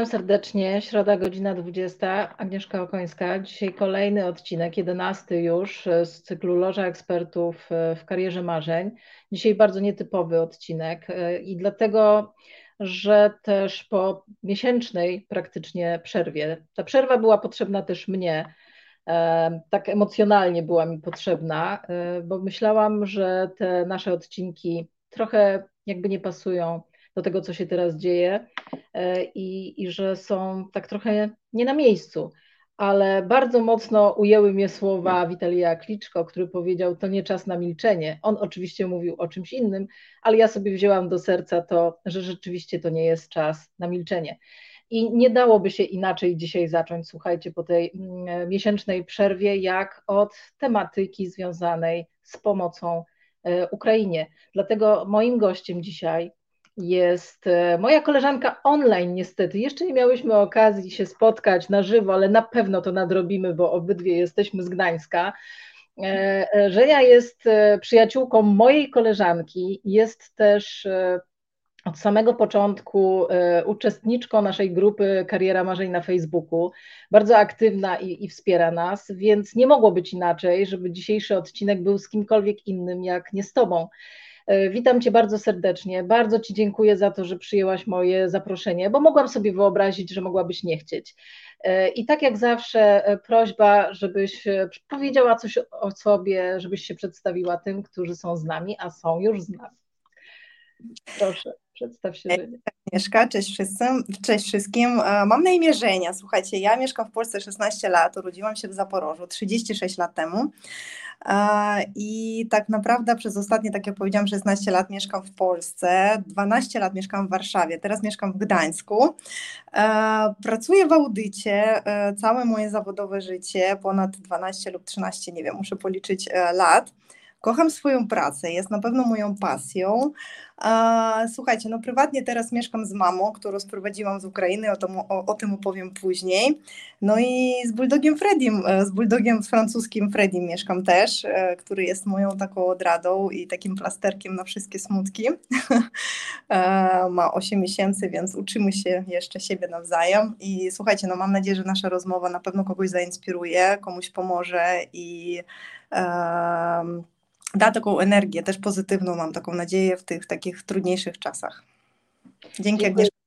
Witam serdecznie. Środa, godzina 20. Agnieszka Okońska. Dzisiaj kolejny odcinek, jedenasty już z cyklu Loża Ekspertów w karierze marzeń. Dzisiaj bardzo nietypowy odcinek i dlatego, że też po miesięcznej praktycznie przerwie, ta przerwa była potrzebna też mnie, e, tak emocjonalnie była mi potrzebna, e, bo myślałam, że te nasze odcinki trochę jakby nie pasują do tego, co się teraz dzieje e, i, i że są tak trochę nie na miejscu. Ale bardzo mocno ujęły mnie słowa Witalia Kliczko, który powiedział, to nie czas na milczenie. On oczywiście mówił o czymś innym, ale ja sobie wzięłam do serca to, że rzeczywiście to nie jest czas na milczenie. I nie dałoby się inaczej dzisiaj zacząć, słuchajcie, po tej mm, miesięcznej przerwie, jak od tematyki związanej z pomocą e, Ukrainie. Dlatego moim gościem dzisiaj jest e, moja koleżanka online, niestety. Jeszcze nie miałyśmy okazji się spotkać na żywo, ale na pewno to nadrobimy, bo obydwie jesteśmy z Gdańska. E, e, Żenia jest przyjaciółką mojej koleżanki, jest też od samego początku uczestniczką naszej grupy Kariera Marzeń na Facebooku, bardzo aktywna i, i, wspiera nas, więc nie mogło być inaczej, żeby dzisiejszy odcinek był z kimkolwiek innym jak nie z Tobą. E, witam Cię bardzo serdecznie. Bardzo Ci dziękuję za to, że przyjęłaś moje zaproszenie, bo mogłam sobie wyobrazić, że mogłabyś nie chcieć. E, I tak jak zawsze, e, prośba, żebyś powiedziała coś o sobie, żebyś się przedstawiła tym, którzy są z nami, a są już z nami. Proszę, przedstaw się. Agnieszka, cześć wszystkim. Cześć wszystkim. Mam na imię Żenia. Słuchajcie, ja mieszkam w Polsce 16 lat, urodziłam się w Zaporożu 36 lat temu. I tak naprawdę przez ostatnie, tak jak powiedziałam, 16 lat mieszkam w Polsce, 12 lat mieszkam w Warszawie, teraz mieszkam w Gdańsku. Pracuję w audycie e, całe moje zawodowe życie, ponad 12 lub 13, nie wiem, muszę policzyć e, lat. Kocham swoją pracę, jest na pewno moją pasją. Słuchajcie, no prywatnie teraz mieszkam z mamą, którą sprowadziłam z Ukrainy, o, tym, o, o tym opowiem później. No i z bulldogiem Fredim, e, z bulldogiem francuskim Fredim mieszkam też, e, który jest moją taką odradą i takim plasterkiem na wszystkie smutki. E, ma 8 miesięcy, więc uczymy się jeszcze siebie nawzajem. I słuchajcie, no mam nadzieję, że nasza rozmowa na pewno kogoś zainspiruje, komuś pomoże i um, da taką energię, też pozytywną, mam taką nadzieję w tych takich trudniejszych czasach. Dzięki Agnieszka.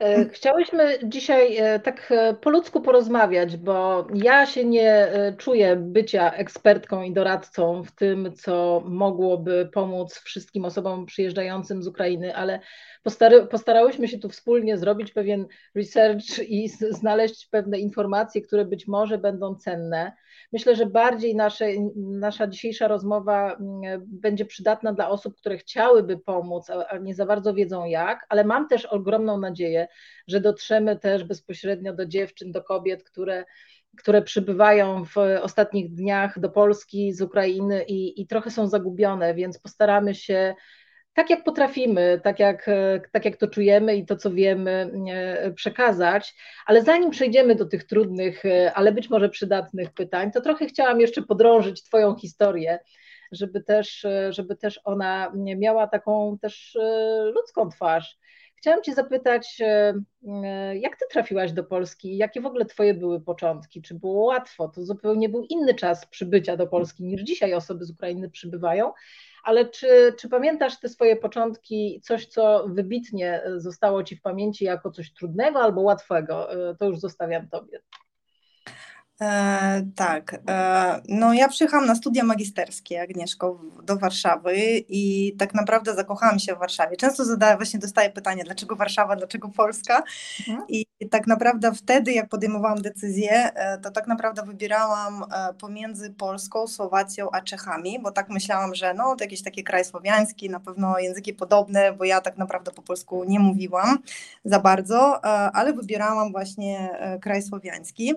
E, chciałyśmy dzisiaj e, tak e, po ludzku porozmawiać, bo ja się nie czuję bycia ekspertką i doradcą w tym, co mogłoby pomóc wszystkim osobom przyjeżdżającym z Ukrainy, ale postarałyśmy się tu wspólnie zrobić pewien research i znaleźć pewne informacje, które być może będą cenne. Myślę, że bardziej nasze, nasza dzisiejsza rozmowa mm, będzie przydatna dla osób, które chciałyby pomóc, a nie za bardzo wiedzą jak, ale mam też ogromną nadzieję, że dotrzemy też bezpośrednio do dziewczyn, do kobiet, które które przybywają w ostatnich dniach do Polski z Ukrainy i, i trochę są zagubione, więc postaramy się tak jak potrafimy, tak jak, tak jak to czujemy i to, co wiemy, e, przekazać. Ale zanim przejdziemy do tych trudnych, e, ale być może przydatnych pytań, to trochę chciałam jeszcze podrążyć Twoją historię, żeby też, e, żeby też ona miała taką też ludzką twarz. Chciałam Cię zapytać, jak Ty trafiłaś do Polski? Jakie w ogóle Twoje były początki? Czy było łatwo? To zupełnie był inny czas przybycia do Polski niż dzisiaj osoby z Ukrainy przybywają ale czy, czy pamiętasz te swoje początki, coś, co wybitnie zostało ci w pamięci jako coś trudnego albo łatwego? E, to już zostawiam tobie. E, tak. E, no ja przyjechałam na studia magisterskie, Agnieszko, do Warszawy i tak naprawdę zakochałam się w Warszawie. Często zadaję, właśnie dostaję pytanie, dlaczego Warszawa, dlaczego Polska? Mhm. I tak naprawdę wtedy, jak podejmowałam decyzję, e, to tak naprawdę wybierałam e, pomiędzy Polską, Słowacją a Czechami, bo tak myślałam, że no to jakiś taki kraj słowiański, na pewno języki podobne, bo ja tak naprawdę po polsku nie mówiłam za bardzo, e, ale wybierałam właśnie kraj słowiański.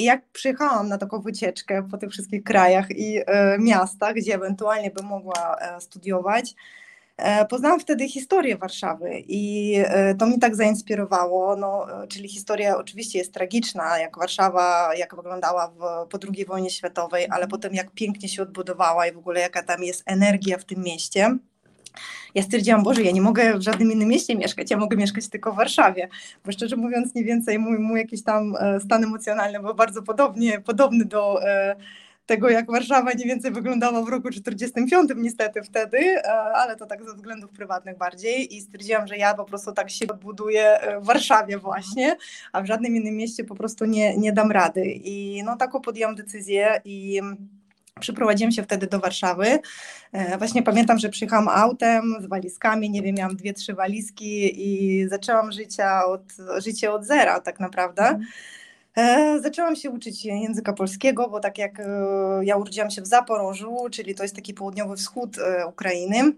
I jak przyjechałam na taką wycieczkę po tych wszystkich krajach i e, miastach, gdzie ewentualnie bym mogła e, studiować, e, Poznałam wtedy historię Warszawy i to mi tak zainspirowało, no, czyli historia oczywiście jest tragiczna, jak Warszawa, jak wyglądała w, po II wojnie światowej, ale potem jak pięknie się odbudowała i w ogóle jaka tam jest energia w tym mieście. Ja stwierdziłam, Boże, ja nie mogę w żadnym innym mieście mieszkać, ja mogę mieszkać tylko w Warszawie, bo szczerze mówiąc mniej więcej mój, mój jakiś tam e, stan emocjonalny był bardzo podobnie, podobny do e, tego, jak Warszawa mniej więcej wyglądała w roku 45 niestety wtedy, e, ale to tak ze względów prywatnych bardziej. I stwierdziłam, że ja po prostu tak się odbuduję w Warszawie właśnie, a w żadnym innym mieście po prostu nie, nie dam rady. I no taką podjęłam decyzję i Przyprowadziłam się wtedy do Warszawy. E, właśnie pamiętam, że przyjechałam autem z walizkami, nie wiem, miałam dwie, trzy walizki i zaczęłam życia od, życie od zera tak naprawdę. Mm. Zaczęłam się uczyć języka polskiego, bo tak jak e, ja urodziłam się w Zaporożu, czyli to jest taki południowy wschód Ukrainy.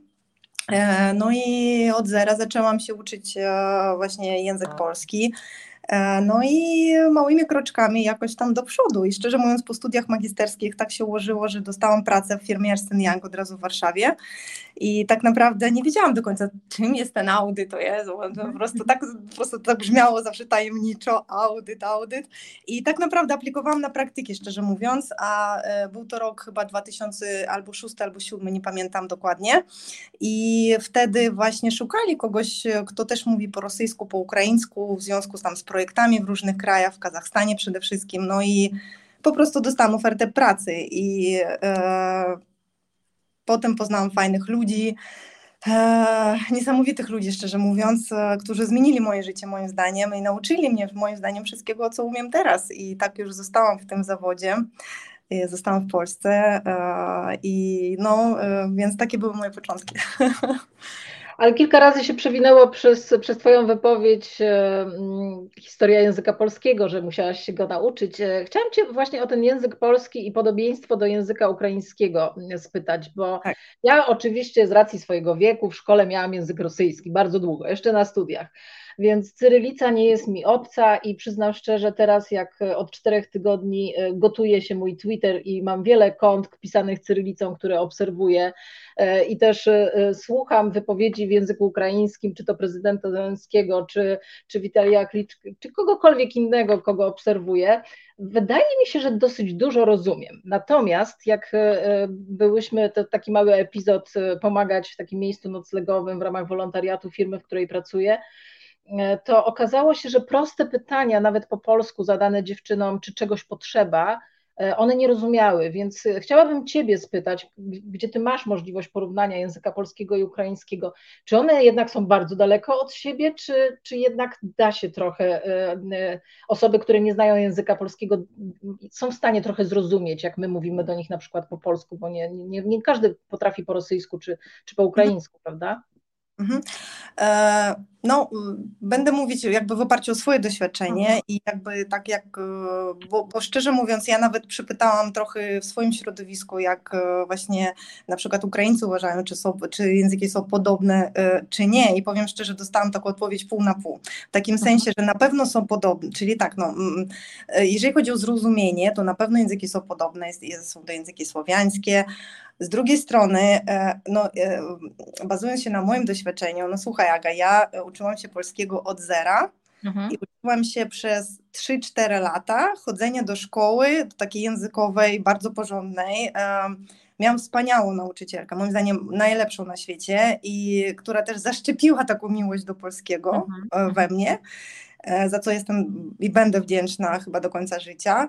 No i od zera zaczęłam się uczyć właśnie język polski. E, no i małymi kroczkami jakoś tam do przodu. I szczerze mówiąc, po studiach magisterskich tak się ułożyło, że dostałam pracę w firmie Ernst Young od razu w Warszawie. I tak naprawdę nie wiedziałam do końca, czym jest ten audyt, to jest, po prostu tak, po prostu tak brzmiało zawsze tajemniczo, audyt, audyt. I tak naprawdę aplikowałam na praktyki, szczerze mówiąc, a e, był to rok chyba 2000 albo 6 albo 7, nie pamiętam dokładnie. I wtedy właśnie szukali kogoś, kto też mówi po rosyjsku, po ukraińsku, w związku z tam z projektami w różnych krajach, w Kazachstanie przede wszystkim, no i po prostu dostałam ofertę pracy i e, potem poznałam fajnych ludzi, e, niesamowitych ludzi, szczerze mówiąc, e, którzy zmienili moje życie moim zdaniem i nauczyli mnie moim zdaniem wszystkiego, co umiem teraz i tak już zostałam w tym zawodzie. E, zostałam w Polsce e, i no, więc takie były moje początki. Ale kilka razy się przewinęło przez, przez Twoją wypowiedź e, mm, historia języka polskiego, że musiałaś się go nauczyć. E, chciałam Cię właśnie o ten język polski i podobieństwo do języka ukraińskiego mm, spytać, bo tak. ja oczywiście z racji swojego wieku w szkole miałam język rosyjski bardzo długo, jeszcze na studiach. Więc cyrylica nie jest mi obca i przyznam szczerze, teraz jak od czterech tygodni e, gotuje się mój Twitter i mam wiele kont pisanych cyrylicą, które obserwuję e, i też e, słucham wypowiedzi w języku ukraińskim, czy to prezydenta Zelenskiego, czy, czy Witalia Kliczki, czy kogokolwiek innego, kogo obserwuję, wydaje mi się, że dosyć dużo rozumiem. Natomiast jak byłyśmy, to taki mały epizod pomagać w takim miejscu noclegowym w ramach wolontariatu firmy, w której pracuję, E, to okazało się, że proste pytania, nawet po polsku zadane dziewczynom, czy czegoś potrzeba, e, one nie rozumiały, więc chciałabym Ciebie spytać, gdzie Ty masz możliwość porównania języka polskiego i ukraińskiego, czy one jednak są bardzo daleko od siebie, czy, czy jednak da się trochę, e, osoby, które nie znają języka polskiego, są w stanie trochę zrozumieć, jak my mówimy do nich na przykład po polsku, bo nie, nie, nie każdy potrafi po rosyjsku czy, czy po ukraińsku, prawda? Mhm. E, no, będę mówić jakby w oparciu o swoje doświadczenie mhm. i jakby tak jak, e, bo, bo, szczerze mówiąc, ja nawet przypytałam trochę w swoim środowisku, jak e, właśnie na przykład Ukraińcy uważają, czy, są, czy języki są podobne, czy nie. I powiem szczerze, dostałam taką odpowiedź pół na pół. W takim mhm. sensie, że na pewno są podobne, czyli tak, no, jeżeli chodzi o zrozumienie, to na pewno języki są podobne, są to języki słowiańskie, z drugiej strony, e, no, e, bazując się na moim doświadczeniu, no słuchaj Aga, ja uczyłam się polskiego od zera mhm. i uczyłam się przez 3-4 lata chodzenia do szkoły, do takiej językowej, bardzo porządnej. E, miałam wspaniałą nauczycielkę, moim zdaniem najlepszą na świecie i która też zaszczepiła taką miłość do polskiego mhm. we mnie, za co jestem i będę wdzięczna chyba do końca życia.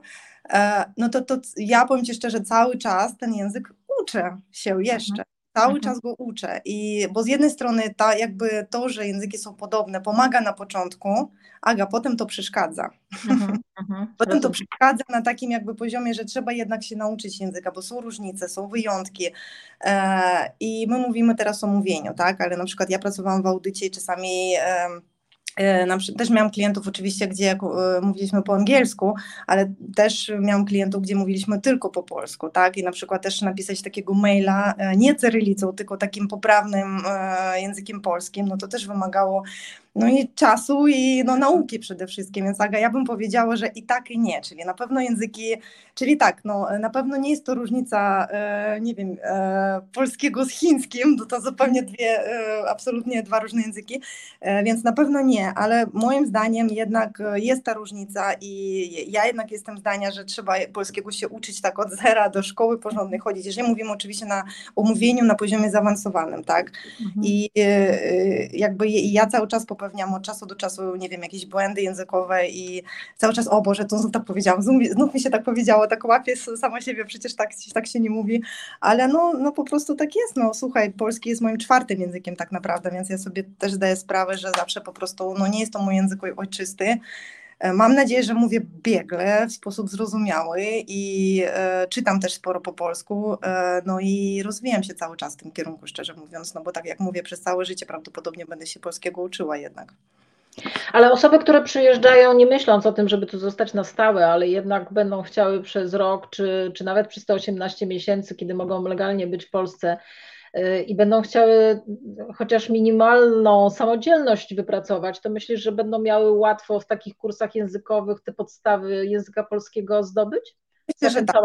No to, to ja powiem Ci szczerze, cały czas ten język uczę się jeszcze. Cały mhm. czas go uczę. I bo z jednej strony ta, jakby to, że języki są podobne, pomaga na początku, aga potem to przeszkadza. Mhm. mhm. potem to przeszkadza na takim jakby poziomie, że trzeba jednak się nauczyć języka, bo są różnice, są wyjątki. E, I my mówimy teraz o mówieniu, tak? Ale na przykład ja pracowałam w audycie i czasami. E, też miałam klientów oczywiście, gdzie e, mówiliśmy po angielsku, ale też miałam klientów, gdzie mówiliśmy tylko po polsku, tak? I na przykład też napisać takiego maila e, nie cyrylicą, tylko takim poprawnym językiem polskim, no to też wymagało no i czasu i no, nauki przede wszystkim, więc Aga, ja bym powiedziała, że i tak i nie, czyli na pewno języki, czyli tak, no na pewno nie jest to różnica, e, nie wiem, e, polskiego z chińskim, to to zupełnie dwie, e, absolutnie dwa różne języki, e, więc na pewno nie, ale moim zdaniem jednak jest ta różnica i ja jednak jestem zdania, że trzeba polskiego się uczyć tak od zera do szkoły porządnej chodzić, jeżeli mówimy oczywiście na umówieniu na poziomie zaawansowanym, tak, mhm. i e, jakby ja cały czas po popełniam od czasu do czasu, nie wiem, jakieś błędy językowe i cały czas, o Boże, to znów tak powiedziałam, znów, mi się tak powiedziało, tak łapię sama siebie, przecież tak, tak się nie mówi, ale no, no po prostu tak jest, no słuchaj, polski jest moim czwartym językiem tak naprawdę, więc ja sobie też zdaję sprawę, że zawsze po prostu, no nie jest to mój język ojczysty, Mam nadzieję, że mówię biegle, w sposób zrozumiały i e, czytam też sporo po polsku, e, no i rozwijam się cały czas w tym kierunku, szczerze mówiąc, no bo tak jak mówię, przez całe życie prawdopodobnie będę się polskiego uczyła jednak. Ale osoby, które przyjeżdżają nie myśląc o tym, żeby tu zostać na stałe, ale jednak będą chciały przez rok, czy, czy nawet przez te 18 miesięcy, kiedy mogą legalnie być w Polsce, i będą chciały chociaż minimalną samodzielność wypracować, to myślisz, że będą miały łatwo w takich kursach językowych te podstawy języka polskiego zdobyć? Myślę, że tak.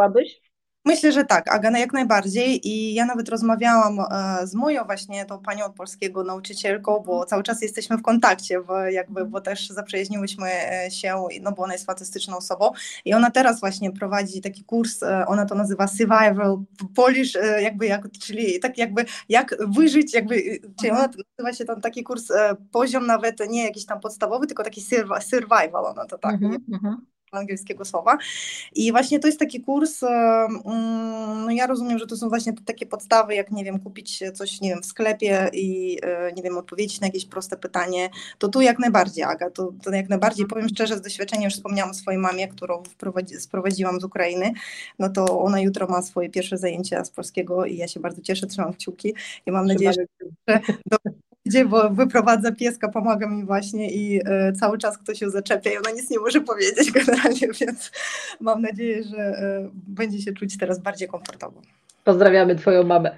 Myślę, że tak, Aga, jak najbardziej. I ja nawet rozmawiałam e, z moją właśnie tą panią od polskiego nauczycielką, bo cały czas jesteśmy w kontakcie, bo jakby, bo też zaprzyjaźniłyśmy e, się, no bo ona jest fantastyczną osobą. I ona teraz właśnie prowadzi taki kurs, e, ona to nazywa survival Polish, jakby jak, czyli tak jakby jak wyżyć, jakby, czyli ona nazywa się tam taki kurs poziom nawet nie jakiś tam podstawowy, tylko taki survival, ona to tak. Mm -hmm angielskiego słowa. I właśnie to jest taki kurs, e, mm, no ja rozumiem, że to są właśnie takie podstawy, jak nie wiem, kupić coś, nie wiem, w sklepie i e, nie wiem, odpowiedzieć na jakieś proste pytanie, to tu jak najbardziej, Aga, to, to jak najbardziej, mhm. powiem szczerze, z doświadczenia już wspomniałam o swojej mamie, którą sprowadziłam z Ukrainy, no to ona jutro ma swoje pierwsze zajęcia z polskiego i ja się bardzo cieszę, trzymam kciuki. I mam nadzieję, że do gdzie, bo wyprowadza pieska, pomaga mi właśnie i e, cały czas ktoś ją zaczepia i ona nic nie może powiedzieć generalnie, więc mam nadzieję, że e, będzie się czuć teraz bardziej komfortowo. Pozdrawiamy Twoją mamę.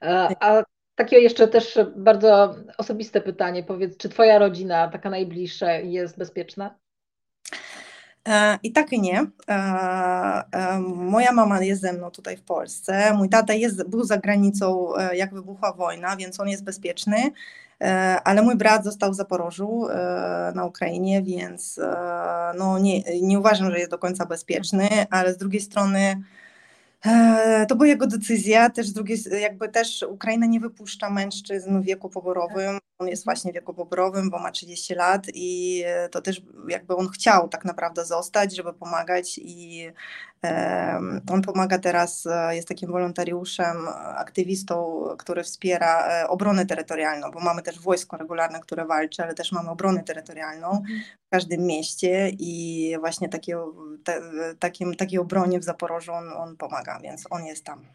A, a takie jeszcze też bardzo osobiste pytanie, powiedz, czy Twoja rodzina, taka najbliższa, jest bezpieczna? E, I tak i nie. Moja mama jest ze mną tutaj w Polsce. Mój tata jest, był za granicą, jak wybuchła wojna, więc on jest bezpieczny. E, ale mój brat został w Zaporożu e, na Ukrainie, więc e, no nie, nie uważam, że jest do końca bezpieczny, ale z drugiej strony to była jego decyzja, też z drugiej, jakby też Ukraina nie wypuszcza mężczyzn w wieku poborowym, on jest właśnie w wieku poborowym, bo ma 30 lat i to też jakby on chciał tak naprawdę zostać, żeby pomagać i on pomaga teraz, e, jest takim wolontariuszem, aktywistą, który wspiera e, obronę terytorialną, bo mamy też wojsko regularne, które walczy, ale też mamy obronę terytorialną mhm. w każdym mieście i właśnie takie, te, takim, takiej obronie w Zaporożu on, on pomaga, więc on jest tam.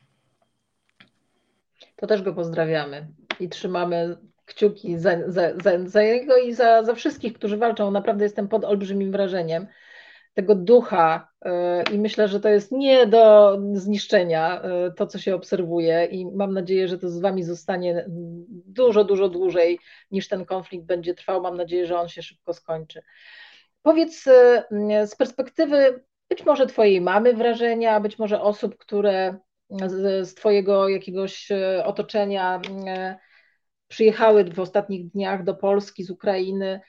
To też go pozdrawiamy i trzymamy kciuki za, za, za, za jego i za, za wszystkich, którzy walczą. Naprawdę jestem pod olbrzymim wrażeniem tego ducha e, i myślę, że to jest nie do zniszczenia e, to, co się obserwuje i mam nadzieję, że to z Wami zostanie dużo, dużo dłużej niż ten konflikt będzie trwał. Mam nadzieję, że on się szybko skończy. Powiedz e, z perspektywy być może Twojej mamy wrażenia, być może osób, które z, z Twojego jakiegoś otoczenia przyjechały w ostatnich dniach do Polski z Ukrainy,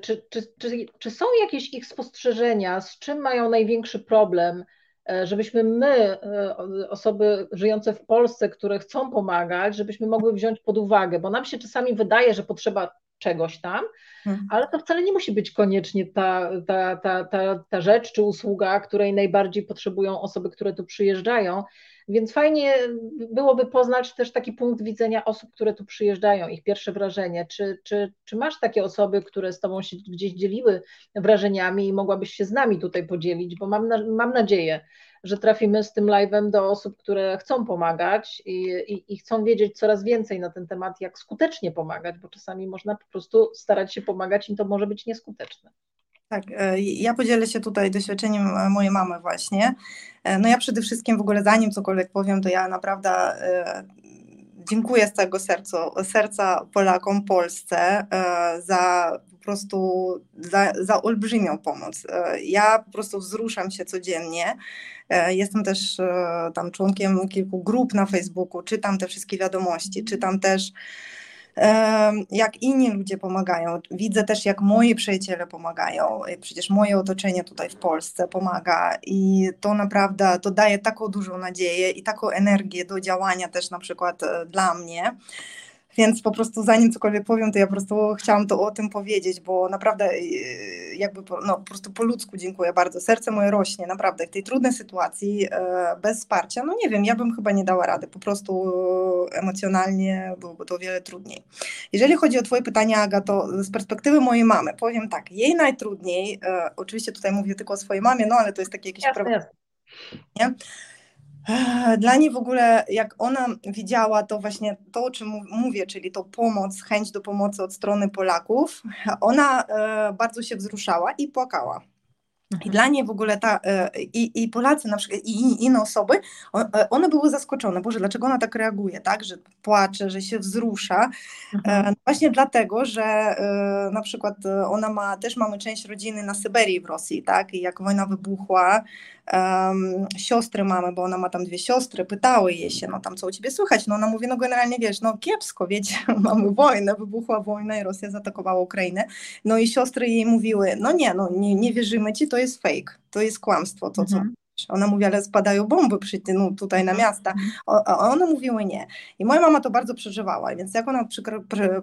czy, czy, czy, czy są jakieś ich spostrzeżenia, z czym mają największy problem, e, żebyśmy my, e, osoby żyjące w Polsce, które chcą pomagać, żebyśmy mogły wziąć pod uwagę, bo nam się czasami wydaje, że potrzeba czegoś tam, hmm. ale to wcale nie musi być koniecznie ta, ta, ta, ta, ta rzecz czy usługa, której najbardziej potrzebują osoby, które tu przyjeżdżają. Więc fajnie byłoby poznać też taki punkt widzenia osób, które tu przyjeżdżają, ich pierwsze wrażenie. Czy, czy, czy masz takie osoby, które z Tobą się gdzieś dzieliły wrażeniami i mogłabyś się z nami tutaj podzielić? Bo mam, na, mam nadzieję, że trafimy z tym live'em do osób, które chcą pomagać i, i, i, chcą wiedzieć coraz więcej na ten temat, jak skutecznie pomagać, bo czasami można po prostu starać się pomagać i to może być nieskuteczne. Tak, e, ja podzielę się tutaj doświadczeniem e, mojej mamy właśnie. E, no ja przede wszystkim w ogóle zanim cokolwiek powiem, to ja naprawdę dziękuję z całego serca, serca Polakom, Polsce za po prostu za, za olbrzymią pomoc. Ja po prostu wzruszam się codziennie. Jestem też tam członkiem kilku grup na Facebooku, czytam te wszystkie wiadomości, czytam też jak inni ludzie pomagają. Widzę też, jak moi przyjaciele pomagają. Przecież moje otoczenie tutaj w Polsce pomaga i to naprawdę to daje taką dużą nadzieję i taką energię do działania też na przykład e, dla mnie. Więc po prostu zanim cokolwiek powiem, to ja po prostu chciałam to o tym powiedzieć, bo naprawdę y, jakby no, po prostu po ludzku dziękuję bardzo. Serce moje rośnie, naprawdę w tej trudnej sytuacji e, bez wsparcia, no nie wiem, ja bym chyba nie dała rady, po prostu emocjonalnie byłoby to o wiele trudniej. Jeżeli chodzi o twoje pytania, Aga, to z perspektywy mojej mamy powiem tak, jej najtrudniej, e, oczywiście tutaj mówię tylko o swojej mamie, no ale to jest takie jakieś... Jasne, jasne. Nie? Dla niej w ogóle, jak ona widziała to właśnie to, o czym mówię, czyli tą pomoc, chęć do pomocy od strony Polaków, ona e, bardzo się wzruszała i płakała. I mhm. dla niej w ogóle ta, e, i, i Polacy na przykład, i inne osoby, e, one były zaskoczone, Boże, dlaczego ona tak reaguje, tak, że płacze, że się wzrusza, mhm. No właśnie dlatego, że na przykład ona ma, też mamy część rodziny na Syberii w Rosji, tak, i jak wojna wybuchła, siostry mamy, bo ona ma tam dwie siostry, pytały jej się, no tam co u ciebie słychać, no ona mówi, no generalnie wiesz, no kiepsko, wiecie, mamy wojnę, wybuchła wojna i Rosja zaatakowała Ukrainę, no i siostry jej mówiły, no nie, no nie, nie wierzymy ci, to jest fake, to jest kłamstwo, to co mhm. Ona mówi, ale spadają bomby przy, no, tutaj na miasta. A one mówiły nie. I moja mama to bardzo przeżywała, więc jak ona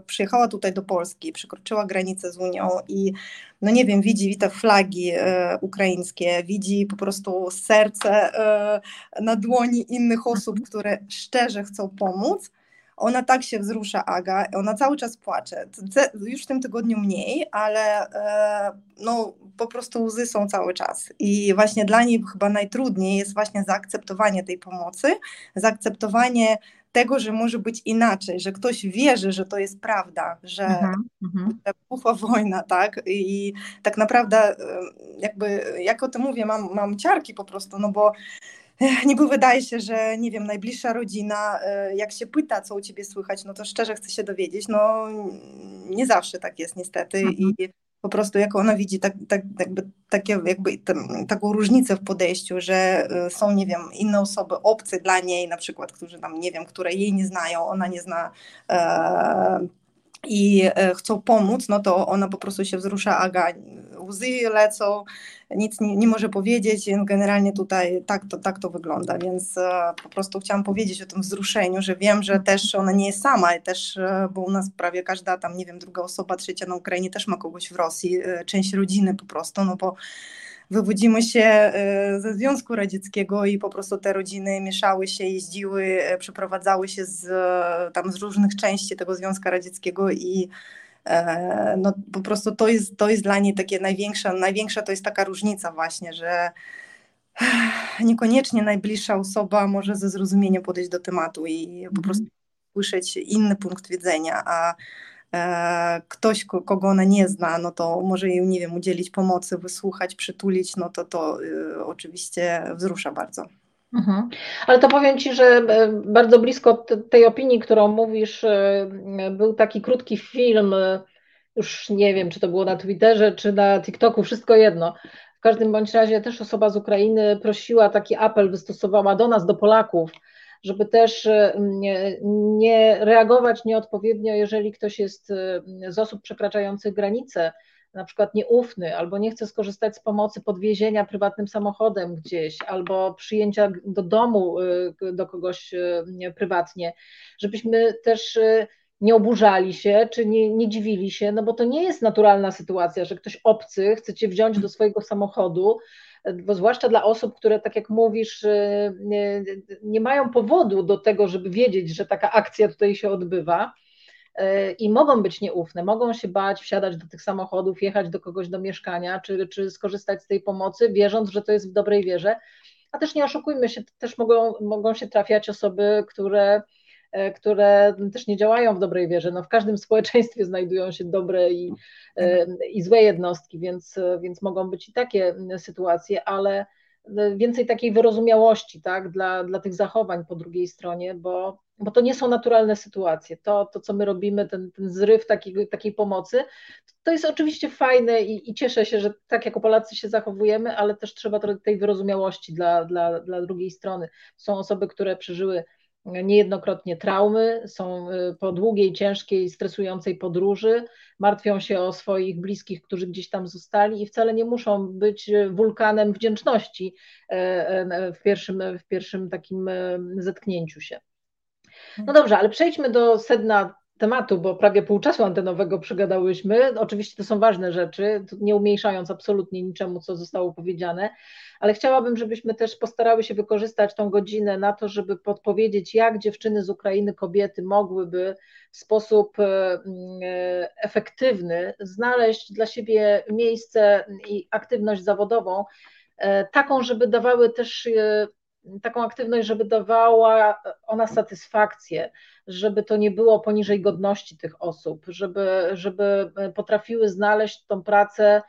przyjechała tutaj do Polski, przekroczyła granicę z Unią i no nie wiem, widzi te flagi e, ukraińskie, widzi po prostu serce e, na dłoni innych osób, które szczerze chcą pomóc, ona tak się wzrusza, Aga, ona cały czas płacze. Już w tym tygodniu mniej, ale e, no, po prostu łzy są cały czas. I właśnie dla niej chyba najtrudniej jest właśnie zaakceptowanie tej pomocy, zaakceptowanie tego, że może być inaczej, że ktoś wierzy, że to jest prawda, że wybuchła mhm, wojna, tak? I tak naprawdę, e, jakby, jak o tym mówię, mam, mam ciarki po prostu, no bo niby wydaje się, że nie wiem, najbliższa rodzina, e, jak się pyta, co u ciebie słychać, no to szczerze chce się dowiedzieć. No nie zawsze tak jest niestety mhm. i po prostu jak ona widzi tak, tak, jakby, takie, jakby tam, taką różnicę w podejściu, że e, są, nie wiem, inne osoby obce dla niej, na przykład, którzy tam, nie wiem, które jej nie znają, ona nie zna e, i e, chcą pomóc, no to ona po prostu się wzrusza, Aga, łzy lecą, nic nie, nie może powiedzieć, więc generalnie tutaj tak to, tak to wygląda, więc e, po prostu chciałam powiedzieć o tym wzruszeniu, że wiem, że też ona nie jest sama, też, e, bo u nas prawie każda tam, nie wiem, druga osoba, trzecia na Ukrainie też ma kogoś w Rosji, część rodziny po prostu, no bo wywodzimy się e, ze Związku Radzieckiego i po prostu te rodziny mieszały się, jeździły, e, przeprowadzały się z, tam z różnych części tego Związku Radzieckiego i e, no, po prostu to jest, to jest dla niej takie największa, największa to jest taka różnica właśnie, że niekoniecznie najbliższa osoba może ze zrozumieniem podejść do tematu i po mhm. prostu słyszeć inny punkt widzenia, a ktoś, kogo ona nie zna, no to może jej, nie wiem, udzielić pomocy, wysłuchać, przytulić, no to to y, oczywiście wzrusza bardzo. Mhm. Ale to powiem Ci, że e, bardzo blisko tej opinii, którą mówisz, e, był taki krótki film, już nie wiem, czy to było na Twitterze, czy na TikToku, wszystko jedno. W każdym bądź razie też osoba z Ukrainy prosiła, taki apel wystosowała do nas, do Polaków, żeby też e, nie, nie reagować nieodpowiednio, jeżeli ktoś jest e, z osób przekraczających granice, na przykład nieufny, albo nie chce skorzystać z pomocy podwiezienia prywatnym samochodem gdzieś, albo przyjęcia do domu e, do kogoś prywatnie, żebyśmy też nie oburzali się, czy nie, nie dziwili się, no bo to nie jest naturalna sytuacja, że ktoś obcy chce cię wziąć do swojego samochodu, bo zwłaszcza dla osób, które, tak jak mówisz, y, nie, nie mają powodu do tego, żeby wiedzieć, że taka akcja tutaj się odbywa y, i mogą być nieufne, mogą się bać wsiadać do tych samochodów, jechać do kogoś do mieszkania, czy, czy skorzystać z tej pomocy, wierząc, że to jest w dobrej wierze. A też nie oszukujmy się, też mogą, mogą się trafiać osoby, które które też nie działają w dobrej wierze. No, w każdym społeczeństwie znajdują się dobre i, e, i złe jednostki, więc, więc mogą być i takie sytuacje, ale więcej takiej wyrozumiałości tak, dla, dla tych zachowań po drugiej stronie, bo bo to nie są naturalne sytuacje. To, to co my robimy, ten, ten zryw takiej, takiej pomocy, to jest oczywiście fajne i, i, cieszę się, że tak jako Polacy się zachowujemy, ale też trzeba tej wyrozumiałości dla, dla, dla drugiej strony. Są osoby, które przeżyły niejednokrotnie traumy, są y, po długiej, ciężkiej, stresującej podróży, martwią się o swoich bliskich, którzy gdzieś tam zostali i wcale nie muszą być wulkanem wdzięczności e, w pierwszym, w pierwszym takim zetknięciu się. No dobrze, ale przejdźmy do sedna tematu, bo prawie pół czasu antenowego przegadałyśmy. Oczywiście to są ważne rzeczy, nie umniejszając absolutnie niczemu, co zostało powiedziane, ale chciałabym, żebyśmy też postarały się wykorzystać tą godzinę na to, żeby podpowiedzieć, jak dziewczyny z Ukrainy, kobiety mogłyby w sposób e, efektywny znaleźć dla siebie miejsce i aktywność zawodową, e, taką, żeby dawały też e, taką aktywność, żeby dawała ona satysfakcję, żeby to nie było poniżej godności tych osób, żeby, żeby potrafiły znaleźć tą pracę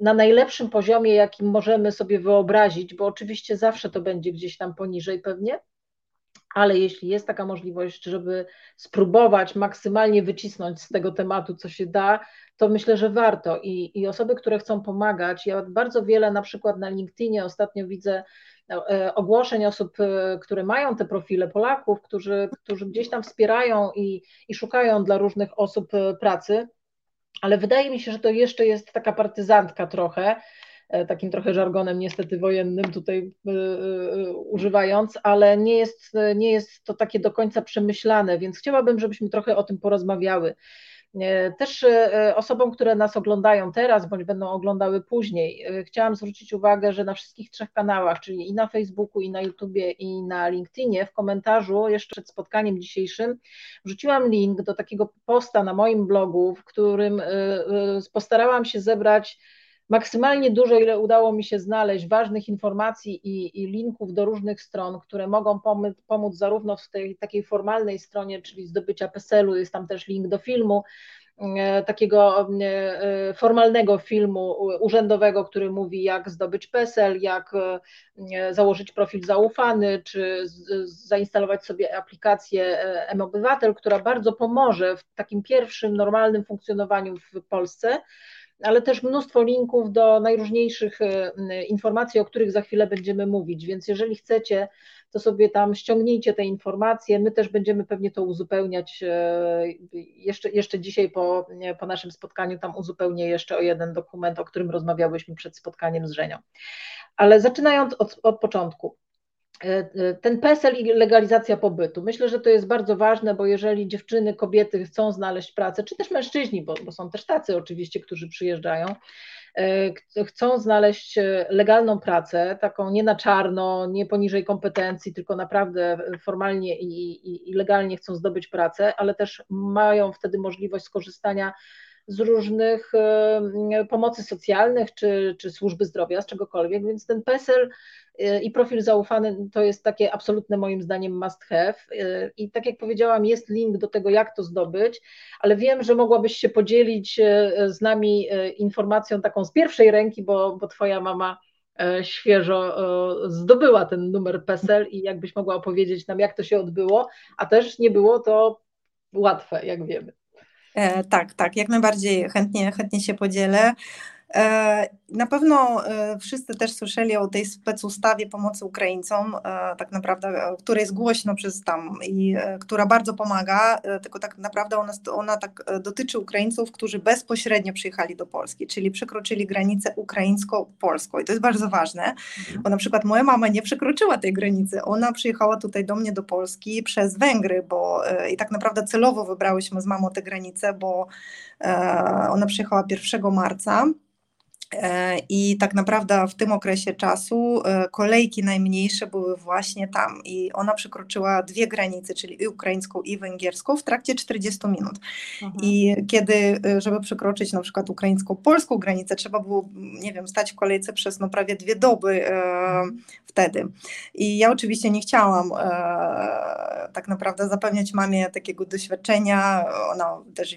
na najlepszym poziomie, jakim możemy sobie wyobrazić, bo oczywiście zawsze to będzie gdzieś tam poniżej pewnie, ale jeśli jest taka możliwość, żeby spróbować maksymalnie wycisnąć z tego tematu, co się da, to myślę, że warto. I, i osoby, które chcą pomagać, ja bardzo wiele na przykład na LinkedInie ostatnio widzę e, ogłoszeń osób, e, które mają te profile Polaków, którzy, którzy gdzieś tam wspierają i, i szukają dla różnych osób e, pracy, ale wydaje mi się, że to jeszcze jest taka partyzantka trochę, takim trochę żargonem niestety wojennym tutaj używając, ale nie jest, nie jest to takie do końca przemyślane, więc chciałabym, żebyśmy trochę o tym porozmawiały. E, też e, osobom, które nas oglądają teraz, bądź będą oglądały później, e, chciałam zwrócić uwagę, że na wszystkich trzech kanałach, czyli i na Facebooku, i na YouTubie, i na LinkedInie, w komentarzu jeszcze przed spotkaniem dzisiejszym wrzuciłam link do takiego posta na moim blogu, w którym postarałam się zebrać maksymalnie dużo, ile udało mi się znaleźć ważnych informacji i, i linków do różnych stron, które mogą pomóc, pomóc zarówno w tej takiej formalnej stronie, czyli zdobycia PESEL-u, jest tam też link do filmu, e, takiego e, e, formalnego filmu urzędowego, który mówi, jak zdobyć PESEL, jak założyć profil zaufany, czy zainstalować sobie aplikację M-Obywatel, która bardzo pomoże w takim pierwszym normalnym funkcjonowaniu w Polsce ale też mnóstwo linków do najróżniejszych e, informacji, o których za chwilę będziemy mówić. Więc jeżeli chcecie, to sobie tam ściągnijcie te informacje. My też będziemy pewnie to uzupełniać e, jeszcze, jeszcze dzisiaj po, po naszym spotkaniu. Tam uzupełnię jeszcze o jeden dokument, o którym rozmawiałyśmy przed spotkaniem z Żenią. Ale zaczynając od, od początku. E, e, ten PESEL i legalizacja pobytu. Myślę, że to jest bardzo ważne, bo jeżeli dziewczyny, kobiety chcą znaleźć pracę, czy też mężczyźni, bo, bo są też tacy oczywiście, którzy przyjeżdżają, e, chcą znaleźć legalną pracę, taką nie na czarno, nie poniżej kompetencji, tylko naprawdę formalnie i, i, i legalnie chcą zdobyć pracę, ale też mają wtedy możliwość skorzystania z różnych pomocy socjalnych czy, czy służby zdrowia, z czegokolwiek, więc ten PESEL y, i profil zaufany to jest takie absolutne moim zdaniem must have. Y, I tak jak powiedziałam, jest link do tego, jak to zdobyć, ale wiem, że mogłabyś się podzielić y, z nami informacją taką z pierwszej ręki, bo, bo Twoja mama świeżo zdobyła ten numer PESEL i jakbyś mogła opowiedzieć nam, jak to się odbyło, a też nie było to łatwe, jak wiemy. E, tak, tak, jak najbardziej chętnie, chętnie się podzielę. E, na pewno e, wszyscy też słyszeli o tej specustawie pomocy Ukraińcom, e, tak naprawdę, która jest głośno przez tam i która bardzo pomaga, tylko tak naprawdę ona, ona tak dotyczy Ukraińców, którzy bezpośrednio przyjechali do Polski, czyli przekroczyli granicę ukraińsko-polską i to jest bardzo ważne, bo na przykład moja mama nie przekroczyła tej granicy, ona przyjechała tutaj do mnie do Polski przez Węgry, bo i tak naprawdę celowo wybrałyśmy z mamą tę granicę, bo ona przyjechała 1 marca, I tak naprawdę w tym okresie czasu e, kolejki najmniejsze były właśnie tam i ona przekroczyła dwie granice, czyli i ukraińską i węgierską w trakcie 40 minut. Mhm. I kiedy, e, żeby przekroczyć na przykład ukraińską-polską granicę, trzeba było, nie wiem, stać w kolejce przez no prawie dwie doby e, mhm. wtedy. I ja oczywiście nie chciałam e, tak naprawdę zapewniać mamie takiego doświadczenia. Ona też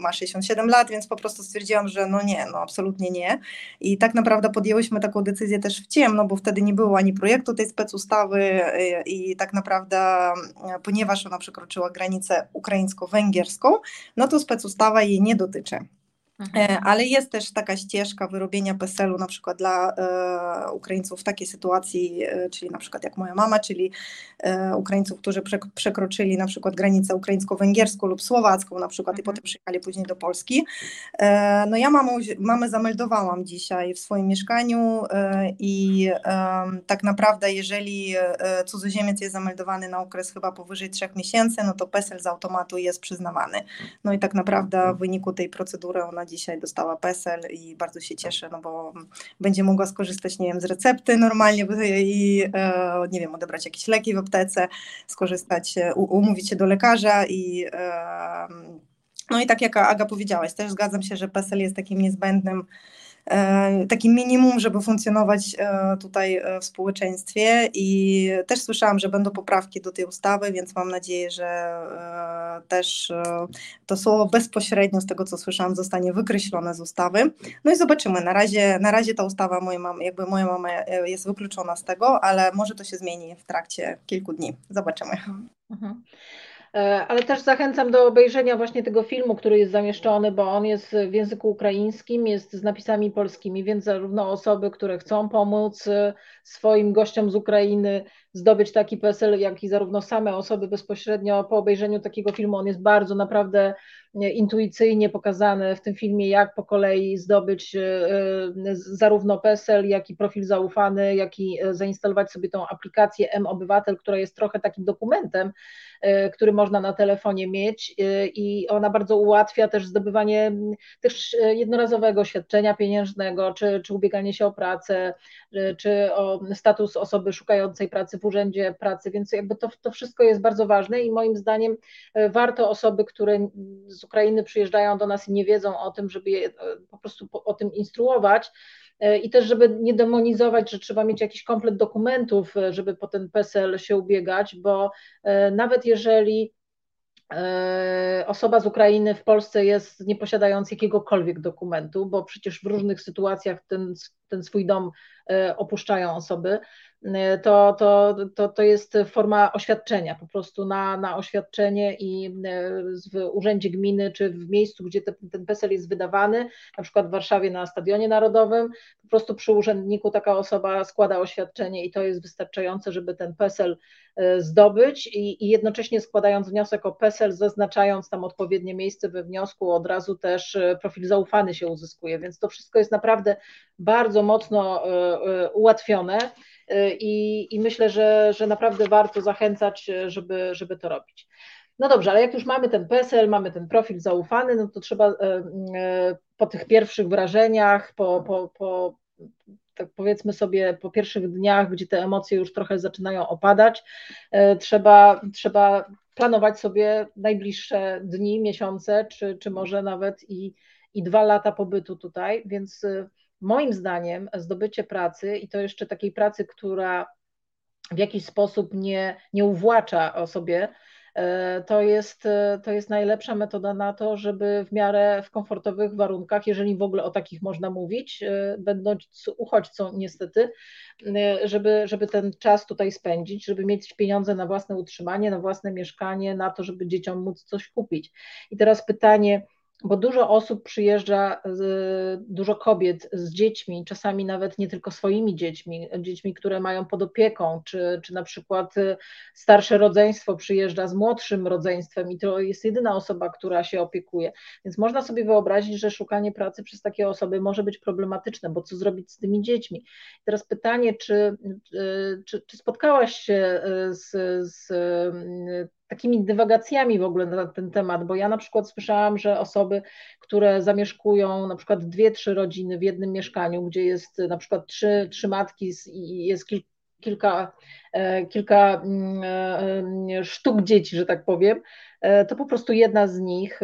ma 67 lat, więc po prostu stwierdziłam, że no nie, no absolutnie nie? I tak naprawdę podjęłyśmy taką decyzję też w ciemno, bo wtedy nie było ani projektu tej specustawy i tak naprawdę, ponieważ ona przekroczyła granicę ukraińsko-węgierską, no to specustawa jej nie dotyczy. Mhm. E, ale jest też taka ścieżka wyrobienia PESEL-u na przykład dla e, Ukraińców w takiej sytuacji, e, czyli na przykład jak moja mama, czyli e, Ukraińców, którzy przekroczyli na przykład granicę ukraińsko-węgierską lub słowacką na przykład mhm. i potem przyjechali później do Polski. E, no ja mamą, mamę zameldowałam dzisiaj w swoim mieszkaniu e, i tak naprawdę jeżeli cudzoziemiec jest zameldowany na okres chyba powyżej trzech miesięcy, no to PESEL z automatu jest przyznawany. No i tak naprawdę w wyniku tej procedury ona dzisiaj dostała PESEL i bardzo się cieszę, no bo będzie mogła skorzystać, nie wiem, z recepty normalnie i e, nie wiem, odebrać jakieś leki w aptece, skorzystać, e, umówić się do lekarza i e, no i tak jak Aga powiedziałaś, też zgadzam się, że PESEL jest takim niezbędnym E, takim minimum, żeby funkcjonować e, tutaj e, w społeczeństwie i też słyszałam, że będą poprawki do tej ustawy, więc mam nadzieję, że też to słowo bezpośrednio z tego, co słyszałam, zostanie wykreślone z ustawy. No i zobaczymy. Na razie, na razie ta ustawa, moja mama, jakby moja mama jest wykluczona z tego, ale może to się zmieni w trakcie kilku dni. Zobaczymy. Mhm. E, ale też zachęcam do obejrzenia właśnie tego filmu, który jest zamieszczony, bo on jest w języku ukraińskim, jest z napisami polskimi, więc zarówno osoby, które chcą pomóc e, swoim gościom z Ukrainy zdobyć taki PESEL, jak i zarówno same osoby bezpośrednio po obejrzeniu takiego filmu, on jest bardzo naprawdę e, intuicyjnie pokazany w tym filmie, jak po kolei zdobyć zarówno PESEL, jak i profil zaufany, jak i zainstalować sobie tą aplikację M-Obywatel, która jest trochę takim dokumentem, który można na telefonie mieć i ona bardzo ułatwia też zdobywanie też jednorazowego świadczenia pieniężnego, czy, czy ubieganie się o pracę, czy o status osoby szukającej pracy w urzędzie pracy, więc jakby to, to wszystko jest bardzo ważne i moim zdaniem y, warto osoby, które z Ukrainy przyjeżdżają do nas i nie wiedzą o tym, żeby je po prostu o tym instruować, i też, żeby nie demonizować, że trzeba mieć jakiś komplet dokumentów, żeby po ten PESEL się ubiegać, bo nawet jeżeli E, osoba z Ukrainy w Polsce jest nie posiadając jakiegokolwiek dokumentu, bo przecież w różnych sytuacjach ten, ten swój dom e, opuszczają osoby, e, to, to, to, to jest forma oświadczenia, po prostu na, na oświadczenie i w urzędzie gminy, czy w miejscu, gdzie te, ten PESEL jest wydawany, na przykład w Warszawie na Stadionie Narodowym, po prostu przy urzędniku taka osoba składa oświadczenie i to jest wystarczające, żeby ten PESEL E, zdobyć i, i jednocześnie składając wniosek o PESEL, zaznaczając tam odpowiednie miejsce we wniosku, od razu też e, profil zaufany się uzyskuje, więc to wszystko jest naprawdę bardzo mocno e, ułatwione i, i myślę, że, że naprawdę warto zachęcać, żeby, żeby to robić. No dobrze, ale jak już mamy ten PESEL, mamy ten profil zaufany, no to trzeba po tych pierwszych wrażeniach, po, po, po tak powiedzmy sobie po pierwszych dniach, gdzie te emocje już trochę zaczynają opadać, e, trzeba, trzeba planować sobie najbliższe dni, miesiące, czy, czy może nawet i, i dwa lata pobytu tutaj, więc e, moim zdaniem zdobycie pracy i to jeszcze takiej pracy, która w jakiś sposób nie, nie uwłacza o sobie, E, to jest, e, to jest najlepsza metoda na to, żeby w miarę w komfortowych warunkach, jeżeli w ogóle o takich można mówić, e, będąc uchodźcą niestety, żeby, żeby ten czas tutaj spędzić, żeby mieć pieniądze na własne utrzymanie, na własne mieszkanie, na to, żeby dzieciom móc coś kupić. I teraz pytanie, bo dużo osób przyjeżdża, dużo kobiet z dziećmi, czasami nawet nie tylko swoimi dziećmi, dziećmi, które mają pod opieką, czy, czy na przykład y, starsze rodzeństwo przyjeżdża z młodszym rodzeństwem i to jest jedyna osoba, która się opiekuje. Więc można sobie wyobrazić, że szukanie pracy przez takie osoby może być problematyczne, bo co zrobić z tymi dziećmi? Teraz pytanie, czy, y, czy, czy spotkałaś się y, z, z takimi dywagacjami w ogóle na ten temat, bo ja na przykład słyszałam, że osoby, które zamieszkują na przykład dwie, trzy rodziny w jednym mieszkaniu, gdzie jest na przykład trzy, trzy matki i jest kilka e, kilka mm, e, sztuk dzieci, że tak powiem, to po prostu jedna z nich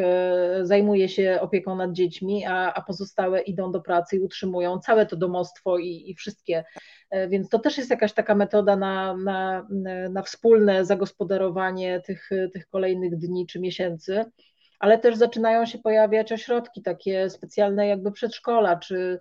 zajmuje się opieką nad dziećmi, a, a pozostałe idą do pracy i utrzymują całe to domostwo i, i wszystkie. Więc to też jest jakaś taka metoda na, na, na wspólne zagospodarowanie tych, tych kolejnych dni czy miesięcy ale też zaczynają się pojawiać ośrodki takie specjalne jakby przedszkola, czy,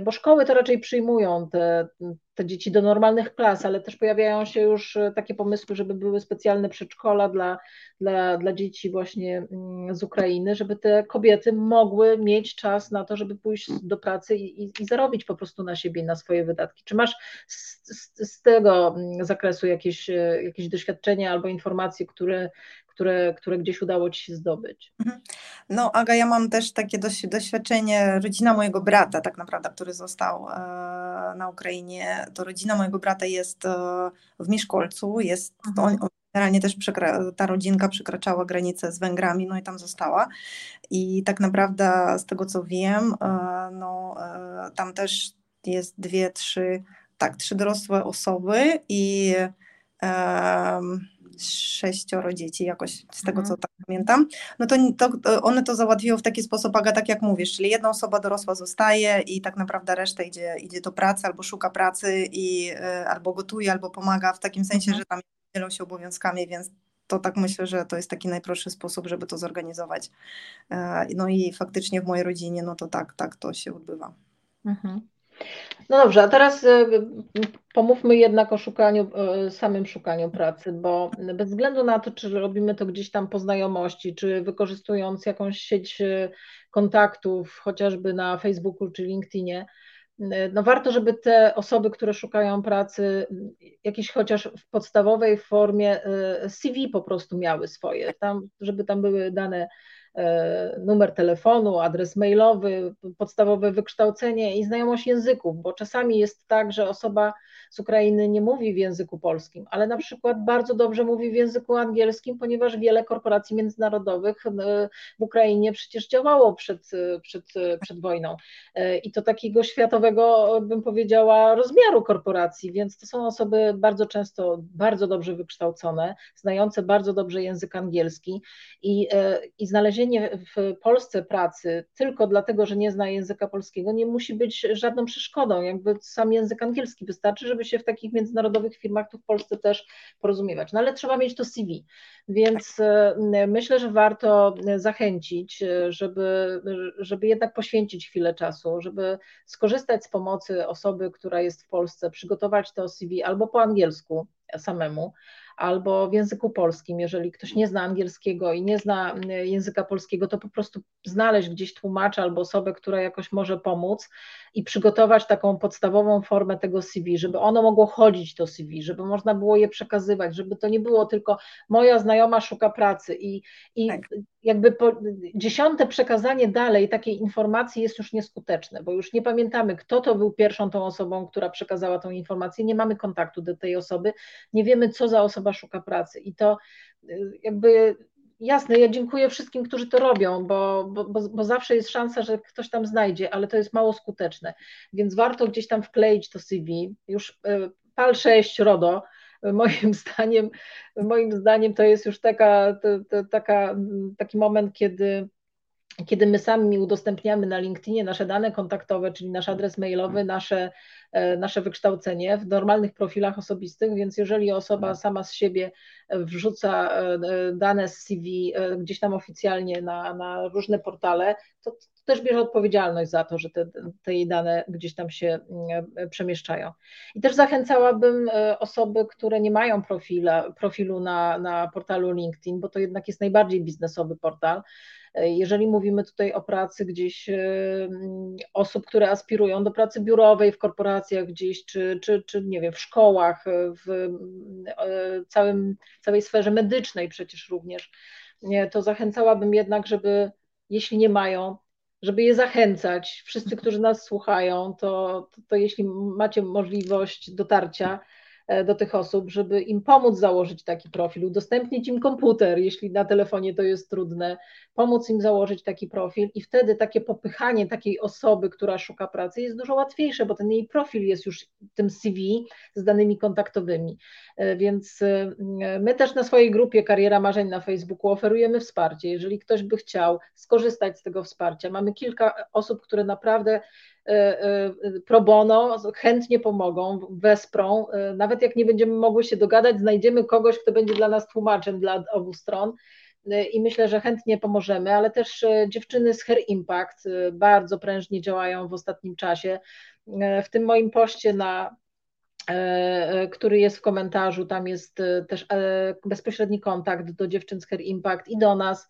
bo szkoły to raczej przyjmują te, te dzieci do normalnych klas, ale też pojawiają się już takie pomysły, żeby były specjalne przedszkola dla, dla, dla dzieci właśnie mm, z Ukrainy, żeby te kobiety mogły mieć czas na to, żeby pójść do pracy i, i, i zarobić po prostu na siebie, na swoje wydatki. Czy masz z, z, z tego zakresu jakieś, jakieś doświadczenia albo informacje, które, które, które gdzieś udało Ci się zdobyć? Mhm. No, Aga, ja mam też takie doświadczenie, rodzina mojego brata, tak naprawdę, który został e, na Ukrainie. To rodzina mojego brata jest e, w Mieszkolcu, jest mhm. on, generalnie też ta rodzinka przekraczała granicę z Węgrami, no i tam została. I tak naprawdę z tego co wiem, e, no, tam też jest dwie, trzy, tak, trzy dorosłe osoby i um, sześcioro dzieci, jakoś z tego, mhm. co tak pamiętam, no to, to, one to załatwiło w taki sposób, Aga, tak jak mówisz, czyli jedna osoba dorosła zostaje i tak naprawdę reszta idzie, idzie do pracy albo szuka pracy i y, albo gotuje, albo pomaga w takim sensie, mhm. że tam dzielą się obowiązkami, więc to tak myślę, że to jest taki najprostszy sposób, żeby to zorganizować. E, no i faktycznie w mojej rodzinie, no to tak, tak to się odbywa. Mhm. No dobrze, a teraz e, pomówmy jednak o szukaniu, e, samym szukaniu pracy, bo bez względu na to, czy robimy to gdzieś tam po znajomości, czy wykorzystując jakąś sieć e, kontaktów, chociażby na Facebooku czy LinkedInie, no warto, żeby te osoby, które szukają pracy, jakieś chociaż w podstawowej formie CV po prostu miały swoje, tam, żeby tam były dane numer telefonu, adres mailowy, podstawowe wykształcenie i znajomość języków, bo czasami jest tak, że osoba z Ukrainy nie mówi w języku polskim, ale na przykład bardzo dobrze mówi w języku angielskim, ponieważ wiele korporacji międzynarodowych e, w Ukrainie przecież działało przed, przed, przed wojną. E, i to takiego światowego, bym powiedziała, rozmiaru korporacji, więc to są osoby bardzo często bardzo dobrze wykształcone, znające bardzo dobrze język angielski i, i znalezienie znalezienie w Polsce pracy tylko dlatego, że nie zna języka polskiego, nie musi być żadną przeszkodą. Jakby sam język angielski wystarczy, żeby się w takich międzynarodowych firmach tu w Polsce też porozumiewać. No ale trzeba mieć to CV. Więc e, myślę, że warto zachęcić, e, żeby, żeby jednak poświęcić chwilę czasu, żeby skorzystać z pomocy osoby, która jest w Polsce, przygotować to CV albo po angielsku samemu, albo w języku polskim. Jeżeli ktoś nie zna angielskiego i nie zna y, języka polskiego, to po prostu znaleźć gdzieś tłumacza albo osobę, która jakoś może pomóc i przygotować taką podstawową formę tego CV, żeby ono mogło chodzić to CV, żeby można było je przekazywać, żeby to nie było tylko moja znajoma szuka pracy i, i tak. jakby po, dziesiąte przekazanie dalej takiej informacji jest już nieskuteczne, bo już nie pamiętamy, kto to był pierwszą tą osobą, która przekazała tą informację, nie mamy kontaktu do tej osoby, nie wiemy, co za osoba szuka pracy i to y, jakby jasne, ja dziękuję wszystkim, którzy to robią, bo, bo, bo, zawsze jest szansa, że ktoś tam znajdzie, ale to jest mało skuteczne, więc warto gdzieś tam wkleić to CV. Już y, PAL 6 RODO, moim zdaniem, moim zdaniem to jest już taka, to, to, taka, taki moment, kiedy kiedy my sami udostępniamy na LinkedInie nasze dane kontaktowe, czyli nasz adres mailowy, nasze, e, nasze wykształcenie w normalnych profilach osobistych, więc jeżeli osoba sama z siebie wrzuca e, dane z CV e, gdzieś tam oficjalnie na, na różne portale, to, to też bierze odpowiedzialność za to, że te, te jej dane gdzieś tam się przemieszczają. I też zachęcałabym osoby, które nie mają profila, profilu na, na portalu LinkedIn, bo to jednak jest najbardziej biznesowy portal, jeżeli mówimy tutaj o pracy gdzieś e, osób, które aspirują do pracy biurowej w korporacjach gdzieś, czy, czy, czy nie wiem, w szkołach, w e, całym, całej sferze medycznej przecież również, to zachęcałabym jednak, żeby jeśli nie mają, żeby je zachęcać. Wszyscy, którzy nas słuchają, to, to, to jeśli macie możliwość dotarcia, E, do tych osób, żeby im pomóc założyć taki profil, udostępnić im komputer, jeśli na telefonie to jest trudne, pomóc im założyć taki profil i wtedy takie popychanie takiej osoby, która szuka pracy jest dużo łatwiejsze, bo ten jej profil jest już tym CV z danymi kontaktowymi. E, więc e, my też na swojej grupie Kariera Marzeń na Facebooku oferujemy wsparcie. Jeżeli ktoś by chciał skorzystać z tego wsparcia, mamy kilka osób, które naprawdę E, e, pro bono, chętnie pomogą, wesprą. E, nawet jak nie będziemy mogły się dogadać, znajdziemy kogoś, kto będzie dla nas tłumaczem dla obu stron i myślę, że chętnie pomożemy, ale też dziewczyny z Hair Impact bardzo prężnie działają w ostatnim czasie. W tym moim poście na który jest w komentarzu, tam jest też bezpośredni kontakt do dziewczyn z Hair Impact i do nas,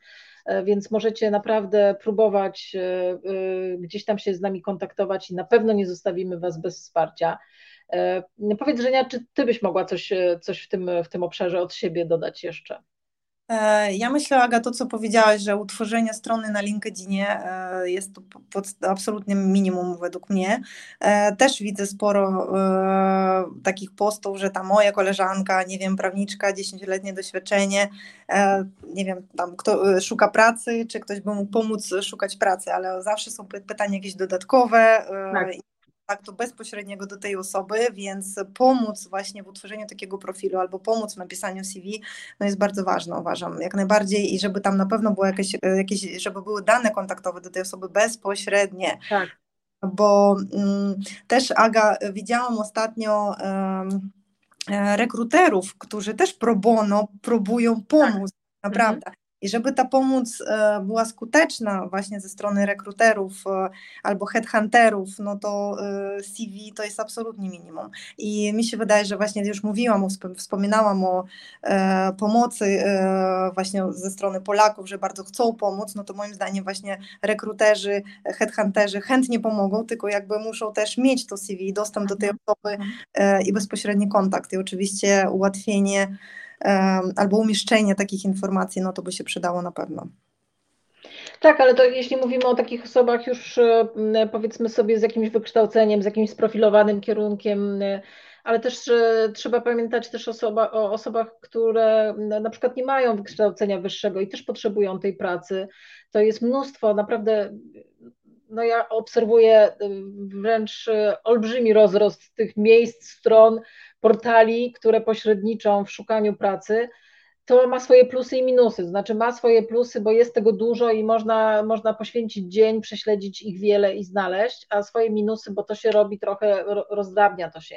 więc możecie naprawdę próbować gdzieś tam się z nami kontaktować i na pewno nie zostawimy Was bez wsparcia. E, powiedz Żenia, czy Ty byś mogła coś, e, coś w, tym, w tym obszarze od siebie dodać jeszcze? E, ja myślę, Aga, to co powiedziałaś, że utworzenie strony na LinkedInie jest to pod absolutnym minimum według mnie. Też widzę sporo takich postów, że ta moja koleżanka, nie wiem, prawniczka, 10-letnie doświadczenie, nie wiem, tam kto szuka pracy, czy ktoś by mógł pomóc szukać pracy, ale zawsze są pytania jakieś dodatkowe. Tak kontaktu bezpośredniego do tej osoby, więc pomóc właśnie w utworzeniu takiego profilu albo pomóc w napisaniu CV no jest bardzo ważne, uważam, jak najbardziej i żeby tam na pewno było jakieś, jakieś żeby były dane kontaktowe do tej osoby bezpośrednie. Tak. Bo mm, też Aga, widziałam ostatnio um, rekruterów, którzy też pro bono próbują pomóc, tak. naprawdę. Mhm. I żeby ta pomoc e, była skuteczna właśnie ze strony rekruterów e, albo headhunterów, no to e, CV to jest absolutnie minimum. I mi się wydaje, że właśnie już mówiłam, wspominałam o pomocy właśnie ze strony Polaków, że bardzo chcą pomóc, no to moim zdaniem właśnie rekruterzy, headhunterzy chętnie pomogą, tylko jakby muszą też mieć to CV, dostęp do tej mhm. osoby i bezpośredni kontakt i oczywiście ułatwienie albo umieszczenie takich informacji, no to by się przydało na pewno. Tak, ale to jeśli mówimy o takich osobach już e, powiedzmy sobie z jakimś wykształceniem, z jakimś sprofilowanym kierunkiem, e, ale też e, trzeba pamiętać też osoba, o osobach, które na przykład nie mają wykształcenia wyższego i też potrzebują tej pracy. To jest mnóstwo, naprawdę no ja obserwuję wręcz olbrzymi rozrost tych miejsc, stron, portali, które pośredniczą w szukaniu pracy, to ma swoje plusy i minusy. To znaczy ma swoje plusy, bo jest tego dużo i można, można poświęcić dzień, prześledzić ich wiele i znaleźć, a swoje minusy, bo to się robi trochę, rozdrabnia to się.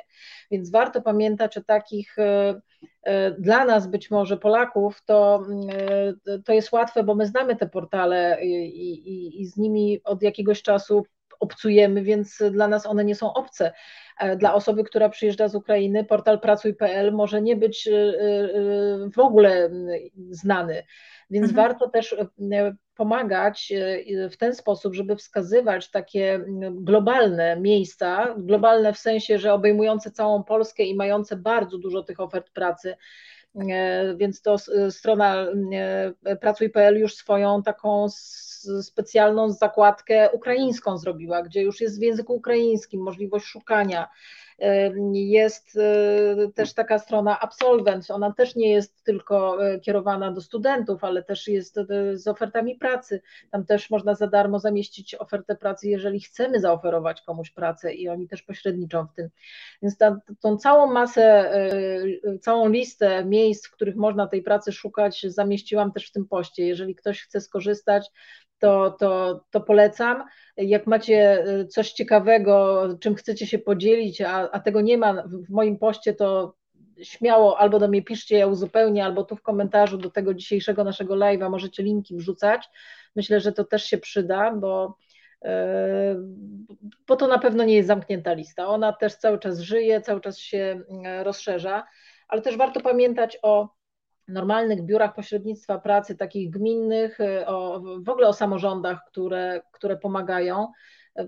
Więc warto pamiętać o takich e, e, dla nas być może Polaków, to, e, to jest łatwe, bo my znamy te portale i, i, i z nimi od jakiegoś czasu obcujemy, więc dla nas one nie są obce. E, dla osoby, która przyjeżdża z Ukrainy, portal pracuj.pl może nie być e, e, w ogóle znany. Więc mhm. warto też pomagać w ten sposób, żeby wskazywać takie globalne miejsca, globalne w sensie, że obejmujące całą Polskę i mające bardzo dużo tych ofert pracy. Więc to strona pracuj.pl już swoją taką specjalną zakładkę ukraińską zrobiła, gdzie już jest w języku ukraińskim możliwość szukania. Jest e, też taka strona Absolvent, ona też nie jest tylko e, kierowana do studentów, ale też jest e, z ofertami pracy. Tam też można za darmo zamieścić ofertę pracy, jeżeli chcemy zaoferować komuś pracę i oni też pośredniczą w tym. Więc ta, tą całą masę, całą listę miejsc, w których można tej pracy szukać, zamieściłam też w tym poście. Jeżeli ktoś chce skorzystać, to, to, to polecam. Jak macie y, coś ciekawego, czym chcecie się podzielić, a, a tego nie ma w moim poście, to śmiało albo do mnie piszcie, ja uzupełnię, albo tu w komentarzu do tego dzisiejszego naszego live'a możecie linki wrzucać. Myślę, że to też się przyda, bo, y, bo to na pewno nie jest zamknięta lista. Ona też cały czas żyje, cały czas się y, rozszerza, ale też warto pamiętać o normalnych biurach pośrednictwa pracy, takich gminnych, y, o, w ogóle o samorządach, które, które pomagają,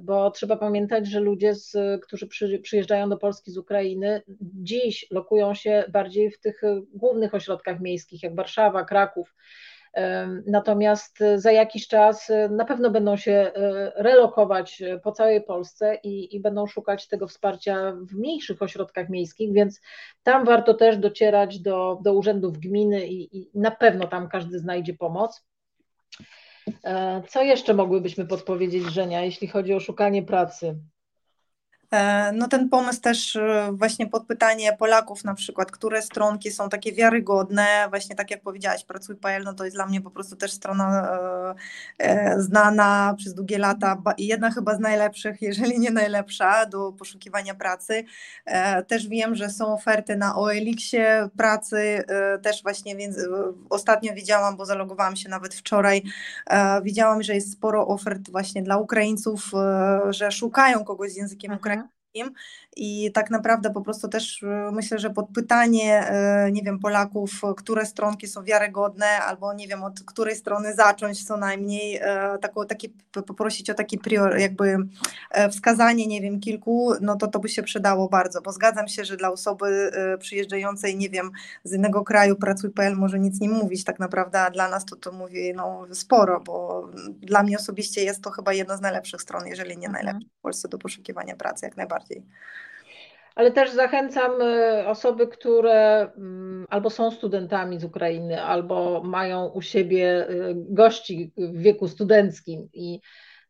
bo trzeba pamiętać, że ludzie, z, którzy przy, przyjeżdżają do Polski z Ukrainy, dziś lokują się bardziej w tych głównych ośrodkach miejskich, jak Warszawa, Kraków. Natomiast za jakiś czas e, na pewno będą się e, relokować e, po całej Polsce i, i, będą szukać tego wsparcia w mniejszych ośrodkach miejskich, więc tam warto też docierać do, do urzędów gminy i, i na pewno tam każdy znajdzie pomoc. Co jeszcze mogłybyśmy podpowiedzieć, Żenia, jeśli chodzi o szukanie pracy? E, no ten pomysł też e, właśnie pod pytanie Polaków na przykład, które stronki są takie wiarygodne, właśnie tak jak powiedziałaś, Pracuj.pl, no to jest dla mnie po prostu też strona e, znana przez długie lata, jedna chyba z najlepszych, jeżeli nie najlepsza do poszukiwania pracy. Też wiem, że są oferty na OLX-ie pracy, też właśnie więc ostatnio widziałam, bo zalogowałam się nawet wczoraj, widziałam, że jest sporo ofert właśnie dla Ukraińców, że szukają kogoś z językiem mhm. Ukraińskim i tak naprawdę po prostu też e, myślę, że pod pytanie, e, nie wiem, Polaków, które stronki są wiarygodne, albo nie wiem, od której strony zacząć co najmniej, e, taką, taki, poprosić o taki prior, jakby wskazanie, nie wiem, kilku, no to to by się przydało bardzo, bo zgadzam się, że dla osoby przyjeżdżającej, nie wiem, z innego kraju pracuj.pl może nic nie mówić tak naprawdę, a dla nas to to mówi no, sporo, bo dla mnie osobiście jest to chyba jedna z najlepszych stron, jeżeli nie najlepsza w Polsce do poszukiwania pracy, jak najbardziej bardziej. Ale też zachęcam y, osoby, które mm, albo są studentami z Ukrainy, albo mają u siebie y, gości w wieku studenckim. I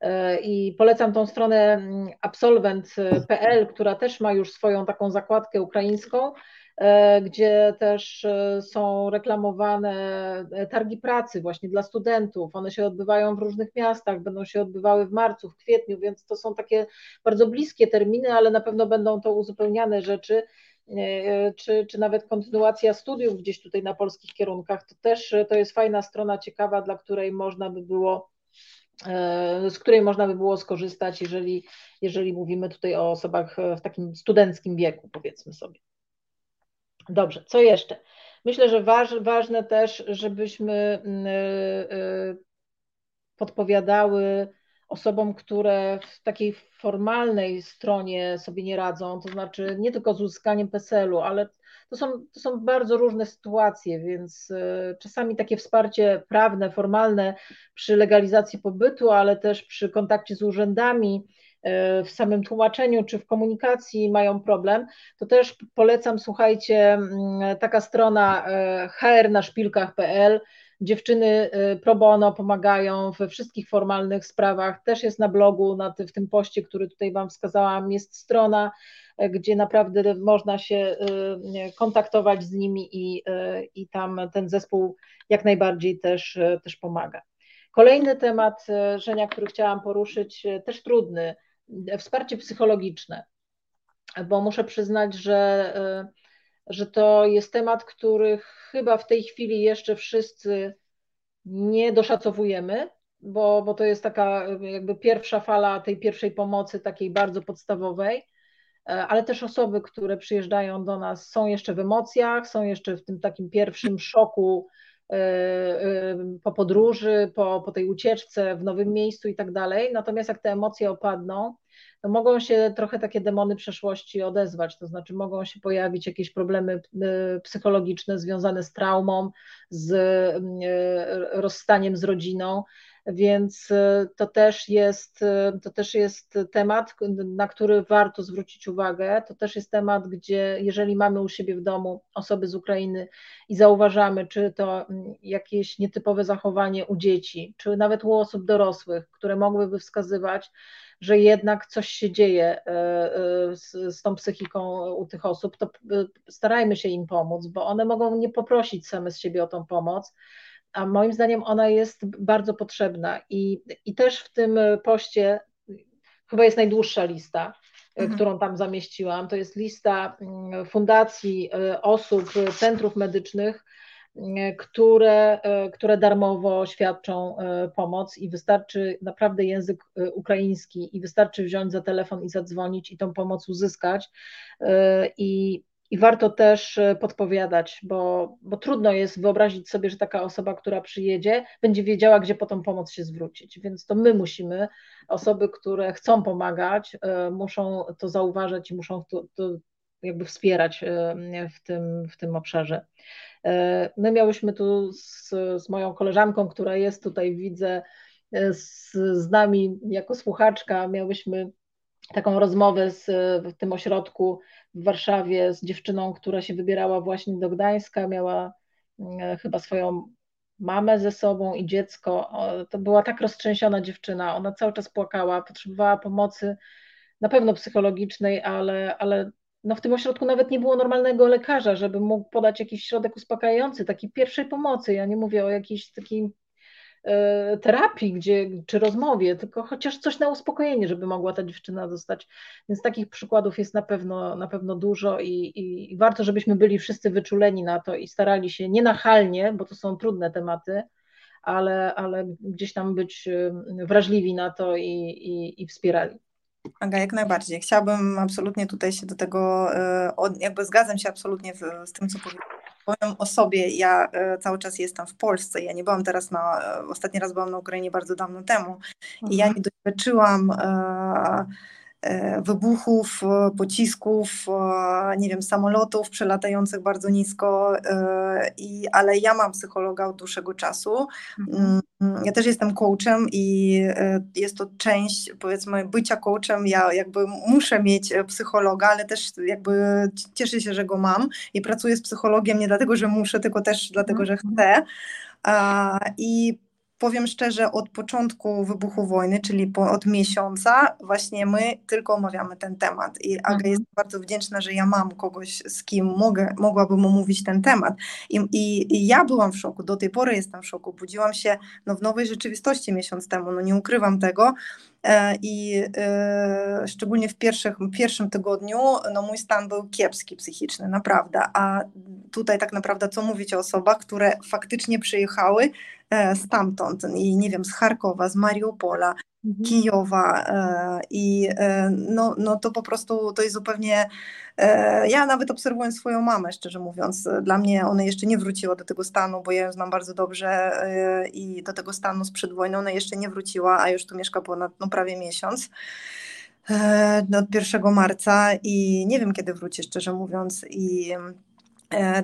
y, i polecam tą stronę mm, absolvent.pl, która też ma już swoją taką zakładkę ukraińską, E, gdzie też e, są reklamowane e, targi pracy właśnie dla studentów. One się odbywają w różnych miastach, będą się odbywały w marcu, w kwietniu, więc to są takie bardzo bliskie terminy, ale na pewno będą to uzupełniane rzeczy. Czy, czy nawet kontynuacja studiów gdzieś tutaj na polskich kierunkach, to też to jest fajna strona ciekawa, dla której można by było z której można by było skorzystać, jeżeli, jeżeli mówimy tutaj o osobach w takim studenckim wieku, powiedzmy sobie. Dobrze, co jeszcze? Myślę, że waż, ważne też, żebyśmy mm, y, y, podpowiadały osobom, które w takiej formalnej stronie sobie nie radzą, to znaczy nie tylko z uzyskaniem PESEL-u, ale to są, to są bardzo różne sytuacje, więc y, czasami takie wsparcie prawne, formalne przy legalizacji pobytu, ale też przy kontakcie z urzędami, w samym tłumaczeniu czy w komunikacji mają problem, to też polecam, słuchajcie, mm, taka strona e, hrnaszpilkach.pl, dziewczyny e, pro bono pomagają we wszystkich formalnych sprawach, też jest na blogu, na w tym poście, który tutaj Wam wskazałam, jest strona, gdzie naprawdę można się kontaktować z nimi i, i tam ten zespół jak najbardziej też, też pomaga. Kolejny temat, Żenia, który chciałam poruszyć, też trudny, wsparcie psychologiczne, bo muszę przyznać, że, e, że to jest temat, który chyba w tej chwili jeszcze wszyscy nie doszacowujemy, bo, bo to jest taka jakby pierwsza fala tej pierwszej pomocy, takiej bardzo podstawowej, e, ale też osoby, które przyjeżdżają do nas, są jeszcze w emocjach, są jeszcze w tym takim pierwszym szoku po podróży, po, po tej ucieczce w nowym miejscu i tak dalej. Natomiast jak te emocje opadną, to mogą się trochę takie demony przeszłości odezwać, to znaczy mogą się pojawić jakieś problemy y, psychologiczne związane z traumą, z y, rozstaniem z rodziną, więc y, to też jest, to też jest temat, na który warto zwrócić uwagę. To też jest temat, gdzie jeżeli mamy u siebie w domu osoby z Ukrainy i zauważamy, czy to mm, jakieś nietypowe zachowanie u dzieci, czy nawet u osób dorosłych, które mogłyby wskazywać, że jednak coś się dzieje e, e, z, z tą psychiką u tych osób, to e, starajmy się im pomóc, bo one mogą nie poprosić same z siebie o tą pomoc, a moim zdaniem ona jest bardzo potrzebna i, i też w tym poście chyba jest najdłuższa lista, mhm. którą tam zamieściłam. To jest lista mm, fundacji, osób, centrów medycznych, które, e, które darmowo świadczą e, pomoc i wystarczy naprawdę język e, ukraiński i wystarczy wziąć za telefon i zadzwonić i tą pomoc uzyskać. I, i warto też podpowiadać, bo, bo trudno jest wyobrazić sobie, że taka osoba, która przyjedzie, będzie wiedziała, gdzie po tą pomoc się zwrócić. Więc to my musimy, osoby, które chcą pomagać, muszą to zauważać i muszą to, to jakby wspierać w tym, w tym obszarze. E, my miałyśmy tu z, z moją koleżanką, która jest tutaj, widzę, e, z, z nami jako słuchaczka, miałyśmy taką rozmowę z, w tym ośrodku w Warszawie z dziewczyną, która się wybierała właśnie do Gdańska, miała e, chyba swoją mamę ze sobą i dziecko. To była tak roztrzęsiona dziewczyna, ona cały czas płakała, potrzebowała pomocy na pewno psychologicznej, ale, ale no w tym ośrodku nawet nie było normalnego lekarza, żeby mógł podać jakiś środek uspokajający, takiej pierwszej pomocy. Ja nie mówię o jakiejś takiej terapii gdzie, czy rozmowie, tylko chociaż coś na uspokojenie, żeby mogła ta dziewczyna dostać. Więc takich przykładów jest na pewno, na pewno dużo i, i, i warto, żebyśmy byli wszyscy wyczuleni na to i starali się nienachalnie, bo to są trudne tematy, ale, ale gdzieś tam być e, wrażliwi na to i, i, i wspierali. Aga, jak najbardziej. Chciałabym absolutnie tutaj się do tego, e, jakby zgadzam się absolutnie z tym, co powiedziałam. Powiem o sobie, ja e, cały czas jestem w Polsce. Ja nie byłam teraz na, e, ostatni raz byłam na Ukrainie bardzo dawno temu i ja mhm. nie doświadczyłam E, wybuchów, e, pocisków, e, nie wiem, samolotów przelatających bardzo nisko, i, ale ja mam psychologa od dłuższego czasu. Mhm. Mm, ja też jestem coachem i jest to część, powiedzmy, bycia coachem. Ja jakby muszę mieć psychologa, ale też jakby cieszę się, że go mam i pracuję z psychologiem nie dlatego, że muszę, tylko też dlatego, że mhm. chcę. I powiem szczerze, od początku wybuchu wojny, czyli po, od miesiąca, właśnie my tylko omawiamy ten temat. I Aga mhm. jest bardzo wdzięczna, że ja mam kogoś, z kim mogę, mogłabym omówić ten temat. I, i, I, ja byłam w szoku, do tej pory jestem w szoku. Budziłam się no, w nowej rzeczywistości miesiąc temu, no nie ukrywam tego. E, I e, szczególnie w pierwszych, pierwszym tygodniu no mój stan był kiepski psychiczny, naprawdę. A tutaj tak naprawdę co mówić o osobach, które faktycznie przyjechały stamtąd i nie wiem, z Charkowa, z Mariupola, mhm. Kijowa i no, no to po prostu to jest zupełnie ja nawet obserwując swoją mamę, szczerze mówiąc, dla mnie ona jeszcze nie wróciła do tego stanu, bo ja ją znam bardzo dobrze i do tego stanu sprzed wojny ona jeszcze nie wróciła, a już tu mieszka ponad no, prawie miesiąc e, od 1 marca i nie wiem kiedy wróci, szczerze mówiąc. I e,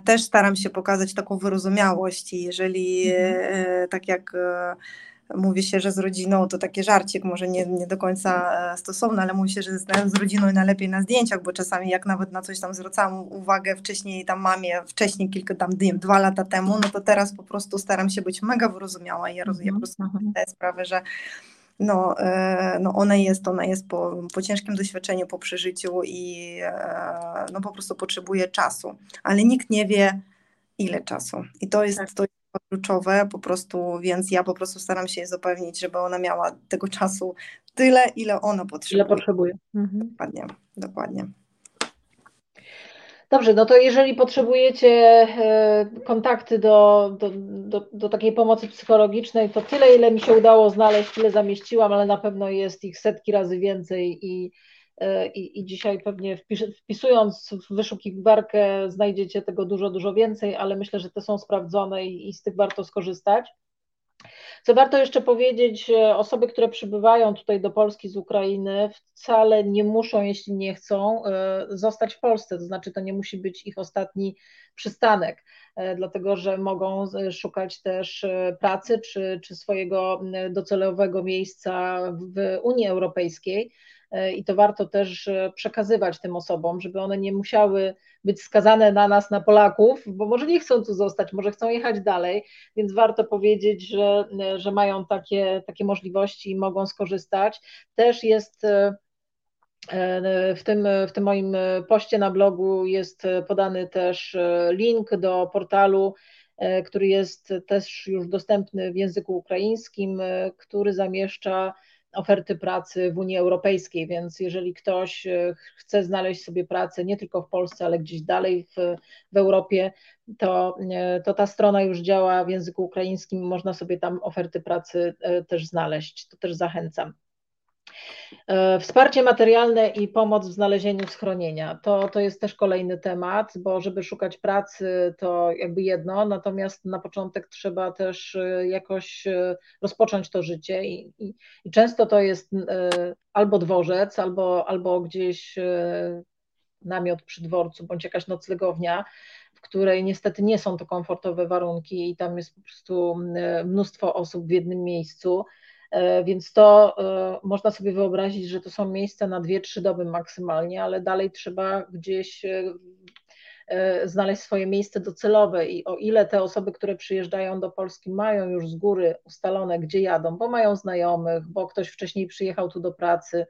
też staram się pokazać taką wyrozumiałość i jeżeli mhm. E, tak jak mówi się, że z rodziną to taki żarcik, może nie, nie do końca stosowny, ale mówi się, że z rodziną i najlepiej na zdjęciach, bo czasami jak nawet na coś tam zwracałam uwagę wcześniej tam mamie, wcześniej kilka tam, wiem, dwa lata temu, no to teraz po prostu staram się być mega wyrozumiała i ja, rozumiem, ja po prostu mhm. zdaję sprawę, że no, e, no ona jest, ona jest po, po ciężkim doświadczeniu, po przeżyciu i e, no po prostu potrzebuje czasu, ale nikt nie wie ile czasu i to jest, tak. to jest kluczowe po prostu, więc ja po prostu staram się zapewnić, żeby ona miała tego czasu tyle, ile ona potrzebuje. Ile potrzebuje. Mhm. Dokładnie, dokładnie. Dobrze, no to jeżeli potrzebujecie e, kontakty do, do, do, do, takiej pomocy psychologicznej, to tyle, ile mi się udało znaleźć, tyle zamieściłam, ale na pewno jest ich setki razy więcej i, e, i, i dzisiaj pewnie wpisując w wyszukiwarkę znajdziecie tego dużo, dużo więcej, ale myślę, że te są sprawdzone i, i z tych warto skorzystać. Co warto jeszcze powiedzieć, osoby, które przybywają tutaj do Polski z Ukrainy, wcale nie muszą, jeśli nie chcą, e, zostać w Polsce. To znaczy, to nie musi być ich ostatni przystanek, e, dlatego że mogą szukać też e, pracy czy, czy swojego docelowego miejsca w Unii Europejskiej. I to warto też przekazywać tym osobom, żeby one nie musiały być skazane na nas, na Polaków, bo może nie chcą tu zostać, może chcą jechać dalej, więc warto powiedzieć, że, że mają takie, takie możliwości i mogą skorzystać. Też jest e, w tym, w tym moim poście na blogu jest podany też link do portalu, e, który jest też już dostępny w języku ukraińskim, e, który zamieszcza oferty pracy w Unii Europejskiej, więc jeżeli ktoś e, chce znaleźć sobie pracę nie tylko w Polsce, ale gdzieś dalej w, w Europie, to, e, to ta strona już działa w języku ukraińskim, można sobie tam oferty pracy e, też znaleźć, to też zachęcam. E, wsparcie materialne i pomoc w znalezieniu schronienia. To, to jest też kolejny temat, bo żeby szukać pracy to jakby jedno, natomiast na początek trzeba też e, jakoś e, rozpocząć to życie i, i, i często to jest albo dworzec, albo, albo gdzieś namiot przy dworcu, bądź jakaś noclegownia, w której niestety nie są to komfortowe warunki i tam jest po prostu mnóstwo osób w jednym miejscu więc to e, można sobie wyobrazić, że to są miejsca na 2-3 doby maksymalnie, ale dalej trzeba gdzieś e, znaleźć swoje miejsce docelowe i o ile te osoby, które przyjeżdżają do Polski mają już z góry ustalone, gdzie jadą, bo mają znajomych, bo ktoś wcześniej przyjechał tu do pracy,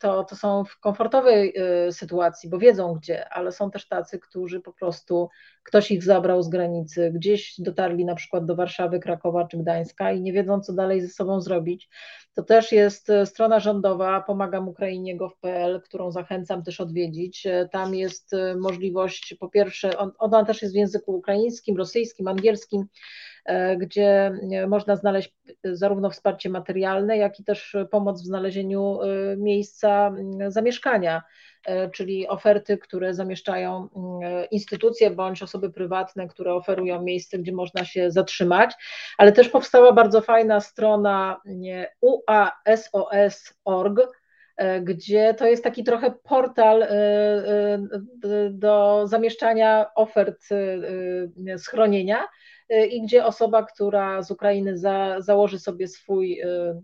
to, to są w komfortowej sytuacji, bo wiedzą gdzie, ale są też tacy, którzy po prostu ktoś ich zabrał z granicy, gdzieś dotarli na przykład do Warszawy, Krakowa czy Gdańska i nie wiedzą, co dalej ze sobą zrobić. To też jest strona rządowa Pomagam Ukrainie gov.pl, którą zachęcam też odwiedzić. Tam jest możliwość, po pierwsze, ona też jest w języku ukraińskim, rosyjskim, angielskim, E, gdzie e, można znaleźć zarówno wsparcie materialne, jak i też pomoc w znalezieniu e, miejsca zamieszkania, czyli oferty, które zamieszczają instytucje bądź osoby prywatne, które oferują miejsce, gdzie można się zatrzymać, ale też powstała bardzo fajna strona uasos.org, gdzie to jest taki trochę portal do zamieszczania ofert schronienia i gdzie osoba, która z Ukrainy za, założy sobie swój y,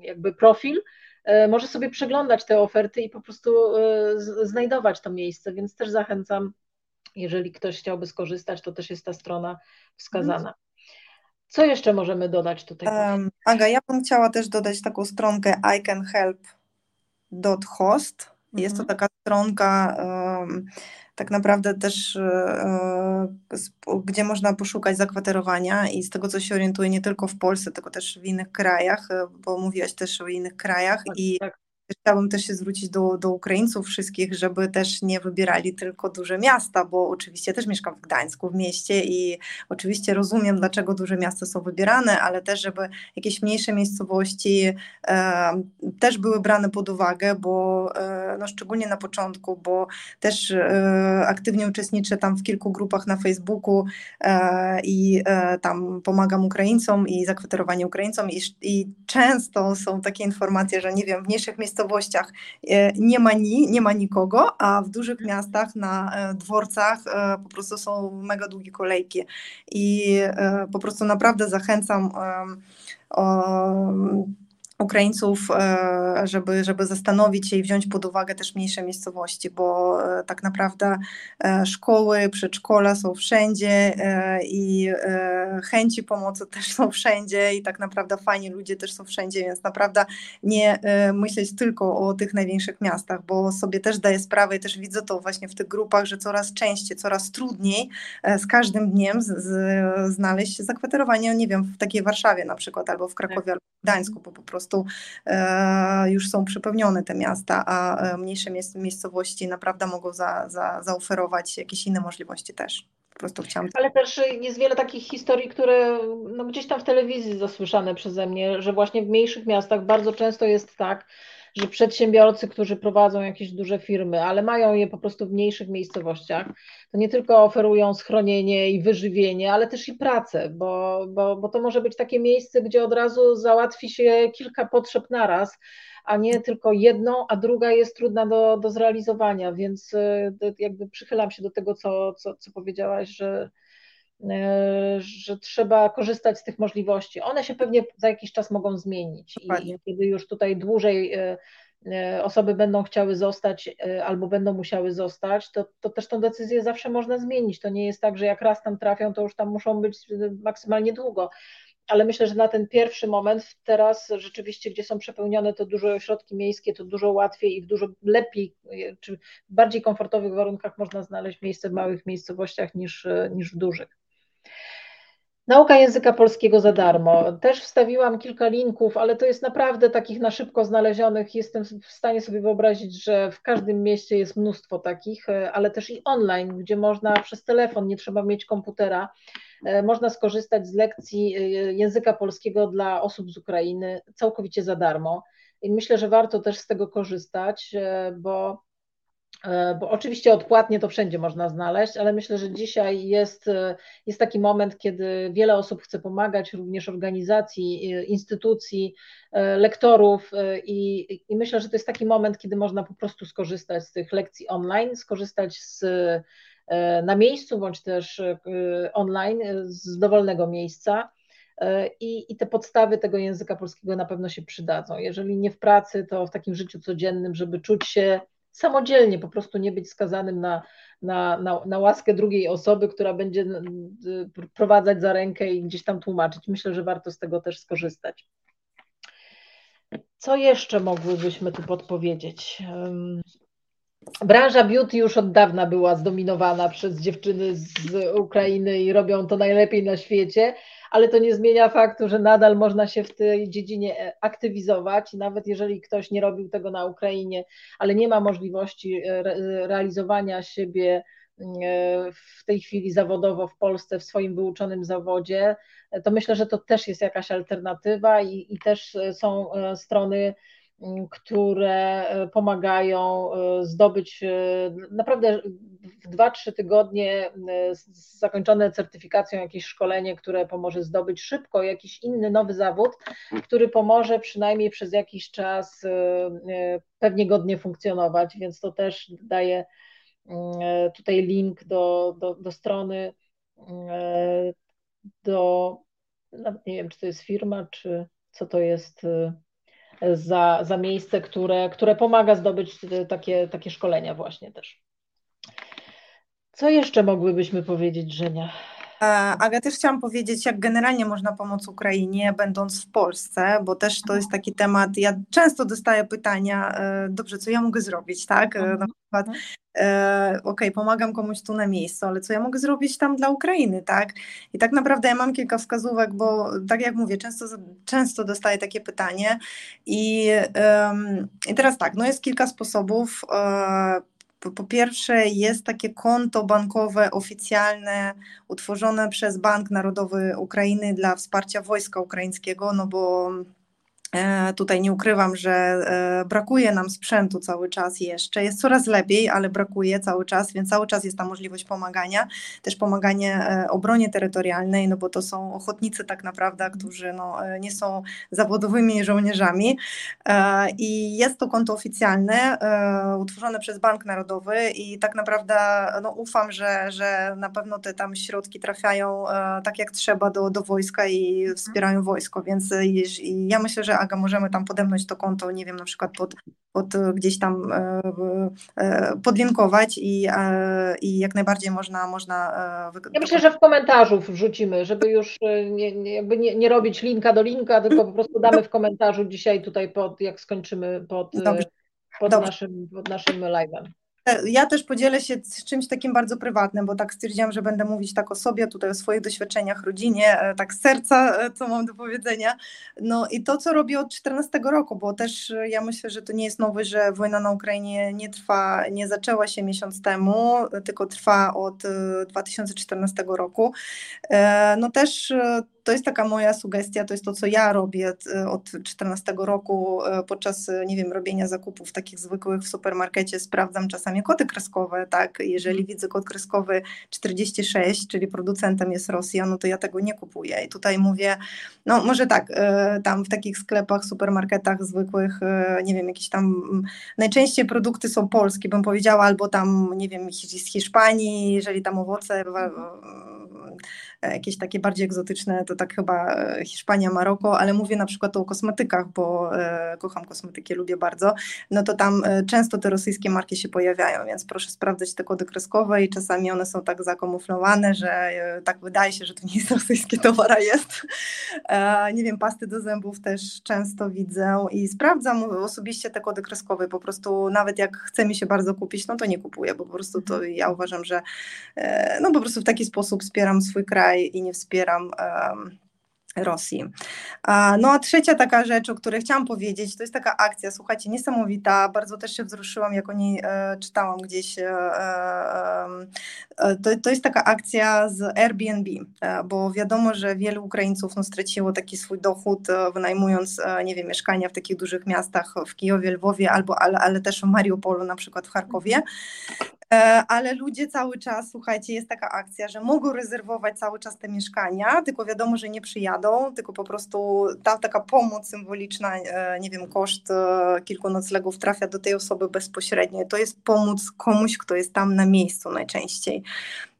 jakby profil, y, może sobie przeglądać te oferty i po prostu znajdować to miejsce, więc też zachęcam, jeżeli ktoś chciałby skorzystać, to też jest ta strona wskazana. Co jeszcze możemy dodać tutaj? Um, Aga, ja bym chciała też dodać taką stronkę icanhelp.host. Jest to mhm. taka stronka um, tak naprawdę też, e, gdzie można poszukać zakwaterowania i z tego, co się orientuję, nie tylko w Polsce, tylko też w innych krajach, e, bo mówiłaś też o innych krajach tak, i tak. Chciałabym też się zwrócić do, do Ukraińców wszystkich, żeby też nie wybierali tylko duże miasta, bo oczywiście też mieszkam w Gdańsku, w mieście i oczywiście rozumiem, dlaczego duże miasta są wybierane, ale też, żeby jakieś mniejsze miejscowości e, też były brane pod uwagę, bo e, no, szczególnie na początku, bo też e, aktywnie uczestniczę tam w kilku grupach na Facebooku e, i e, tam pomagam Ukraińcom i zakwaterowanie Ukraińcom i, i często są takie informacje, że nie wiem, w mniejszych miejscowościach miejscowościach e, nie ma, ni, nie ma nikogo, a w dużych miastach na e, dworcach e, po prostu są mega długie kolejki. I po prostu naprawdę zachęcam Ukraińców, e, żeby, żeby zastanowić się i wziąć pod uwagę też mniejsze miejscowości, bo e, tak naprawdę e, szkoły, przedszkola są wszędzie i chęci pomocy też są wszędzie i tak naprawdę fajni ludzie też są wszędzie, więc naprawdę nie myśleć tylko o tych największych miastach, bo sobie też daję sprawę i też widzę to właśnie w tych grupach, że coraz częściej, coraz trudniej z każdym dniem z, z, znaleźć zakwaterowanie, nie wiem, w takiej Warszawie na przykład, albo w Krakowie, albo w Gdańsku, bo po prostu prostu e, już są przepełnione te miasta, a e, mniejsze miejscowości naprawdę mogą za, za, zaoferować jakieś inne możliwości też. Po prostu chciałam. Ale też jest wiele takich historii, które no gdzieś tam w telewizji zasłyszane przeze mnie, że właśnie w mniejszych miastach bardzo często jest tak, że przedsiębiorcy, którzy prowadzą jakieś duże firmy, ale mają je po prostu w mniejszych miejscowościach, to nie tylko oferują schronienie i wyżywienie, ale też i pracę, bo, bo, bo to może być takie miejsce, gdzie od razu załatwi się kilka potrzeb naraz, a nie tylko jedną, a druga jest trudna do, do zrealizowania, więc y, jakby przychylam się do tego, co, co, co powiedziałaś, że, że trzeba korzystać z tych możliwości. One się pewnie za jakiś czas mogą zmienić i kiedy już tutaj dłużej y, osoby będą chciały zostać albo będą musiały zostać, to, to też tą decyzję zawsze można zmienić. To nie jest tak, że jak raz tam trafią, to już tam muszą być maksymalnie długo ale myślę, że na ten pierwszy moment teraz rzeczywiście, gdzie są przepełnione to dużo ośrodki miejskie, to dużo łatwiej i w dużo lepiej, czy w bardziej komfortowych warunkach można znaleźć miejsce w małych miejscowościach niż, niż w dużych. Nauka języka polskiego za darmo. Też wstawiłam kilka linków, ale to jest naprawdę takich na szybko znalezionych. Jestem w stanie sobie wyobrazić, że w każdym mieście jest mnóstwo takich, ale też i online, gdzie można przez telefon, nie trzeba mieć komputera, e, można skorzystać z lekcji e, języka polskiego dla osób z Ukrainy całkowicie za darmo. I myślę, że warto też z tego korzystać, e, bo E, bo oczywiście odpłatnie to wszędzie można znaleźć, ale myślę, że dzisiaj jest, e, jest taki moment, kiedy wiele osób chce pomagać, również organizacji, e, instytucji, lektorów i, i myślę, że to jest taki moment, kiedy można po prostu skorzystać z tych lekcji online, skorzystać z, na miejscu bądź też online z dowolnego miejsca. I, I te podstawy tego języka polskiego na pewno się przydadzą. Jeżeli nie w pracy, to w takim życiu codziennym, żeby czuć się samodzielnie, po prostu nie być skazanym na, na, na, na łaskę drugiej osoby, która będzie prowadzać za rękę i gdzieś tam tłumaczyć. Myślę, że warto z tego też skorzystać. Co jeszcze mogłybyśmy tu podpowiedzieć? Branża beauty już od dawna była zdominowana przez dziewczyny z Ukrainy i robią to najlepiej na świecie, ale to nie zmienia faktu, że nadal można się w tej dziedzinie e, aktywizować. Nawet jeżeli ktoś nie robił tego na Ukrainie, ale nie ma możliwości e, realizowania siebie e, w tej chwili zawodowo w Polsce w swoim wyuczonym zawodzie, to myślę, że to też jest jakaś alternatywa i, i też są strony które e, pomagają e, zdobyć e, naprawdę w 2-3 tygodnie zakończone certyfikacją jakieś szkolenie, które pomoże zdobyć szybko jakiś inny nowy zawód, który pomoże przynajmniej przez jakiś czas pewnie godnie funkcjonować, więc to też daje tutaj link do, do, do strony do, nie wiem, czy to jest firma, czy co to jest za, za miejsce, które, które pomaga zdobyć takie, takie szkolenia właśnie też. Co jeszcze mogłybyśmy powiedzieć, Żenia? E, Aga, też chciałam powiedzieć, jak generalnie można pomóc Ukrainie, będąc w Polsce, bo też to jest taki temat. Ja często dostaję pytania, e, dobrze, co ja mogę zrobić, tak? E, na mhm. przykład, e, ok, pomagam komuś tu na miejscu, ale co ja mogę zrobić tam dla Ukrainy, tak? I tak naprawdę ja mam kilka wskazówek, bo tak jak mówię, często, często dostaję takie pytanie. I, i teraz tak, no jest kilka sposobów. Po pierwsze, jest takie konto bankowe oficjalne utworzone przez Bank Narodowy Ukrainy dla wsparcia wojska ukraińskiego, no bo tutaj nie ukrywam, że e, brakuje nam sprzętu cały czas jeszcze. Jest coraz lepiej, ale brakuje cały czas, więc cały czas jest ta możliwość pomagania, też pomaganie e, obronie terytorialnej, no bo to są ochotnicy tak naprawdę, którzy no, nie są zawodowymi żołnierzami. I jest to konto oficjalne, utworzone przez Bank Narodowy i tak naprawdę no, ufam, że, że na pewno te tam środki trafiają tak jak trzeba do, do wojska i wspierają wojsko, więc ja myślę, że Aga, możemy tam podemnąć to konto, nie wiem, na przykład pod, pod gdzieś tam e, e, podlinkować i, e, i jak najbardziej można. można ja myślę, że w komentarzu wrzucimy, żeby już nie, nie, jakby nie, nie robić linka do linka, tylko po prostu damy w komentarzu dzisiaj tutaj, pod, jak skończymy pod, pod, naszym, pod naszym live'em. Ja też podzielę się z czymś takim bardzo prywatnym, bo tak stwierdziłam, że będę mówić tak o sobie, tutaj o swoich doświadczeniach, rodzinie, e, tak z serca, e, co mam do powiedzenia. No i to, co robię od 14 roku, bo też e, ja myślę, że to nie jest nowe, że wojna na Ukrainie nie trwa, nie zaczęła się miesiąc temu, tylko trwa od 2014 roku. No też to jest taka moja sugestia, to jest to, co ja robię e, od 14 roku e, podczas, e, nie wiem, robienia zakupów takich zwykłych w supermarkecie. Sprawdzam czasami kody kreskowe, tak? Jeżeli mhm. widzę kod kreskowy 46, czyli producentem jest Rosja, no to ja tego nie kupuję. I tutaj mówię, no może tak, tam w takich sklepach, supermarketach zwykłych, nie wiem, jakieś tam, najczęściej produkty są polskie, bym powiedziała, albo tam, nie wiem, z Hiszpanii, jeżeli tam owoce mhm jakieś takie bardziej egzotyczne, to tak chyba e, Hiszpania, Maroko, ale mówię na przykład o kosmetykach, bo e, kocham kosmetyki, lubię bardzo, no to tam e, często te rosyjskie marki się pojawiają, więc proszę sprawdzać te kody kreskowe i czasami one są tak zakamuflowane, że tak wydaje się, że to nie jest rosyjski towar, a jest. Nie wiem, pasty do zębów też często widzę i sprawdzam osobiście te kody kreskowe, po prostu nawet jak chce mi się bardzo kupić, no to nie kupuję, bo po prostu to mhm. ja uważam, że no po prostu w taki sposób wspieram swój kraj i nie wspieram Rosji. No a trzecia taka rzecz, o której chciałam powiedzieć, to jest taka akcja, słuchajcie, niesamowita, bardzo też się wzruszyłam, jak o niej e, czytałam gdzieś. E, e, to, to jest taka akcja z Airbnb, bo wiadomo, że wielu Ukraińców no, straciło taki swój dochód, wynajmując, nie wiem, mieszkania w takich dużych miastach, w Kijowie, Lwowie, albo, ale, ale też w Mariupolu, na przykład w Charkowie. E, ale ludzie cały czas, słuchajcie, jest taka akcja, że mogą rezerwować cały czas te mieszkania, tylko wiadomo, że nie przyjadą, tylko po prostu ta taka pomoc symboliczna, e, nie wiem, koszt e, kilku noclegów trafia do tej osoby bezpośrednio. To jest pomóc komuś, kto jest tam na miejscu najczęściej.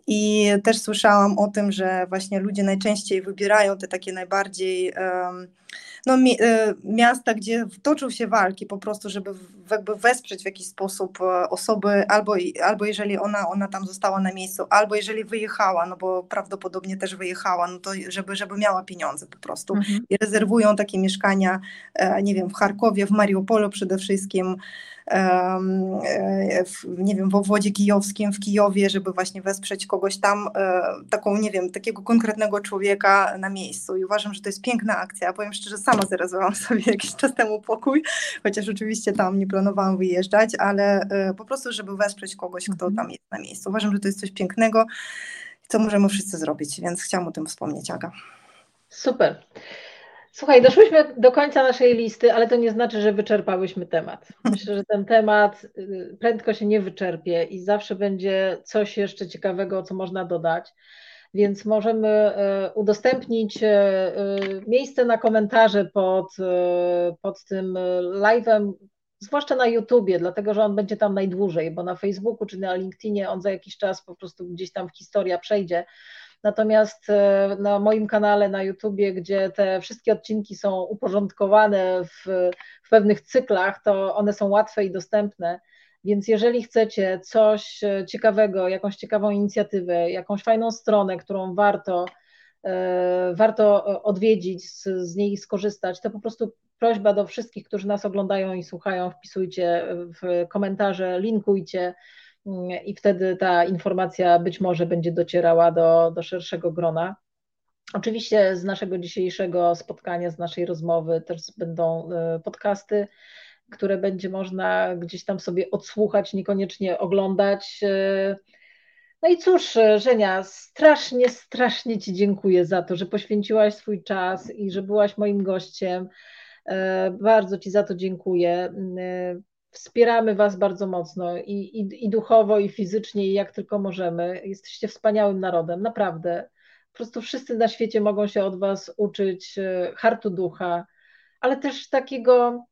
I też słyszałam o tym, że właśnie ludzie najczęściej wybierają te takie najbardziej no, mi, y, miasta, gdzie toczą się walki po prostu, żeby jakby wesprzeć w jakiś sposób e, osoby, albo, albo jeżeli ona, ona tam została na miejscu, albo jeżeli wyjechała, no bo prawdopodobnie też wyjechała, no to żeby, żeby miała pieniądze po prostu. Mhm. I rezerwują takie mieszkania, e, nie wiem, w Charkowie, w Mariupolu przede wszystkim, E, w, nie wiem, w obwodzie kijowskim, w Kijowie, żeby właśnie wesprzeć kogoś tam, e, taką, nie wiem, takiego konkretnego człowieka na miejscu. I uważam, że to jest piękna akcja. Powiem szczerze, sama zarezowałam sobie jakiś czas temu pokój, chociaż oczywiście tam nie planowałam wyjeżdżać, ale e, po prostu, żeby wesprzeć kogoś, kto mhm. tam jest na miejscu. Uważam, że to jest coś pięknego, co możemy wszyscy zrobić, więc chciałam o tym wspomnieć, Aga. Super. Słuchaj, doszłyśmy do końca naszej listy, ale to nie znaczy, że wyczerpałyśmy temat. Myślę, że ten temat y, prędko się nie wyczerpie i zawsze będzie coś jeszcze ciekawego, co można dodać. Więc możemy y, udostępnić y, miejsce na komentarze pod, pod tym live'em, zwłaszcza na YouTubie, dlatego że on będzie tam najdłużej, bo na Facebooku czy na LinkedInie on za jakiś czas po prostu gdzieś tam w historia przejdzie Natomiast e, na moim kanale na YouTubie, gdzie te wszystkie odcinki są uporządkowane w, w pewnych cyklach, to one są łatwe i dostępne. Więc jeżeli chcecie coś e, ciekawego, jakąś ciekawą inicjatywę, jakąś fajną stronę, którą warto, e, warto odwiedzić, z, z niej skorzystać, to po prostu prośba do wszystkich, którzy nas oglądają i słuchają, wpisujcie w komentarze, linkujcie i wtedy ta informacja być może będzie docierała do, do szerszego grona. Oczywiście z naszego dzisiejszego spotkania, z naszej rozmowy też będą e, podcasty, które będzie można gdzieś tam sobie odsłuchać, niekoniecznie oglądać. E, no i cóż, Żenia, strasznie, strasznie Ci dziękuję za to, że poświęciłaś swój czas i że byłaś moim gościem. E, bardzo Ci za to dziękuję wspieramy Was bardzo mocno i, i, i duchowo, i fizycznie, i jak tylko możemy. Jesteście wspaniałym narodem, naprawdę. Po prostu wszyscy na świecie mogą się od Was uczyć e, hartu ducha, ale też takiego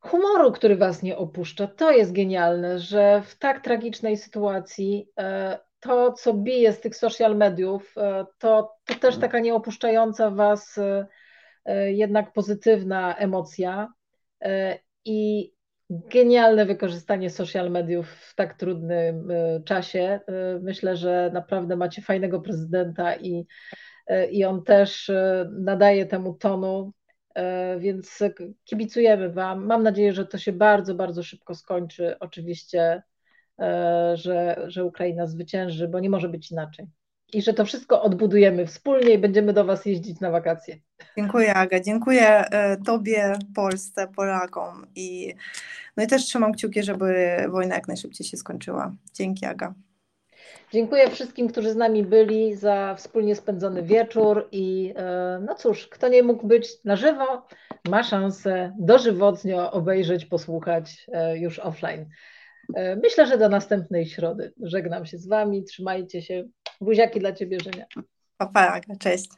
humoru, który Was nie opuszcza. To jest genialne, że w tak tragicznej sytuacji e, to, co bije z tych social mediów, e, to, to też taka nieopuszczająca Was jednak pozytywna emocja i genialne wykorzystanie social mediów w tak trudnym e, czasie. E, myślę, że naprawdę macie fajnego prezydenta i, e, i on też nadaje temu tonu, więc kibicujemy Wam. Mam nadzieję, że to się bardzo, bardzo szybko skończy. Oczywiście, że, że Ukraina zwycięży, bo nie może być inaczej i że to wszystko odbudujemy wspólnie i będziemy do Was jeździć na wakacje. Dziękuję Aga, dziękuję e, Tobie, Polsce, Polakom i, no i też trzymam kciuki, żeby wojna jak najszybciej się skończyła. Dzięki Aga. Dziękuję wszystkim, którzy z nami byli za wspólnie spędzony wieczór i e, no cóż, kto nie mógł być na żywo, ma szansę dożywotnio obejrzeć, posłuchać e, już offline. Myślę, że do następnej środy. Żegnam się z Wami, trzymajcie się. Buziaki dla Ciebie, Żenia. Pa, pa, cześć.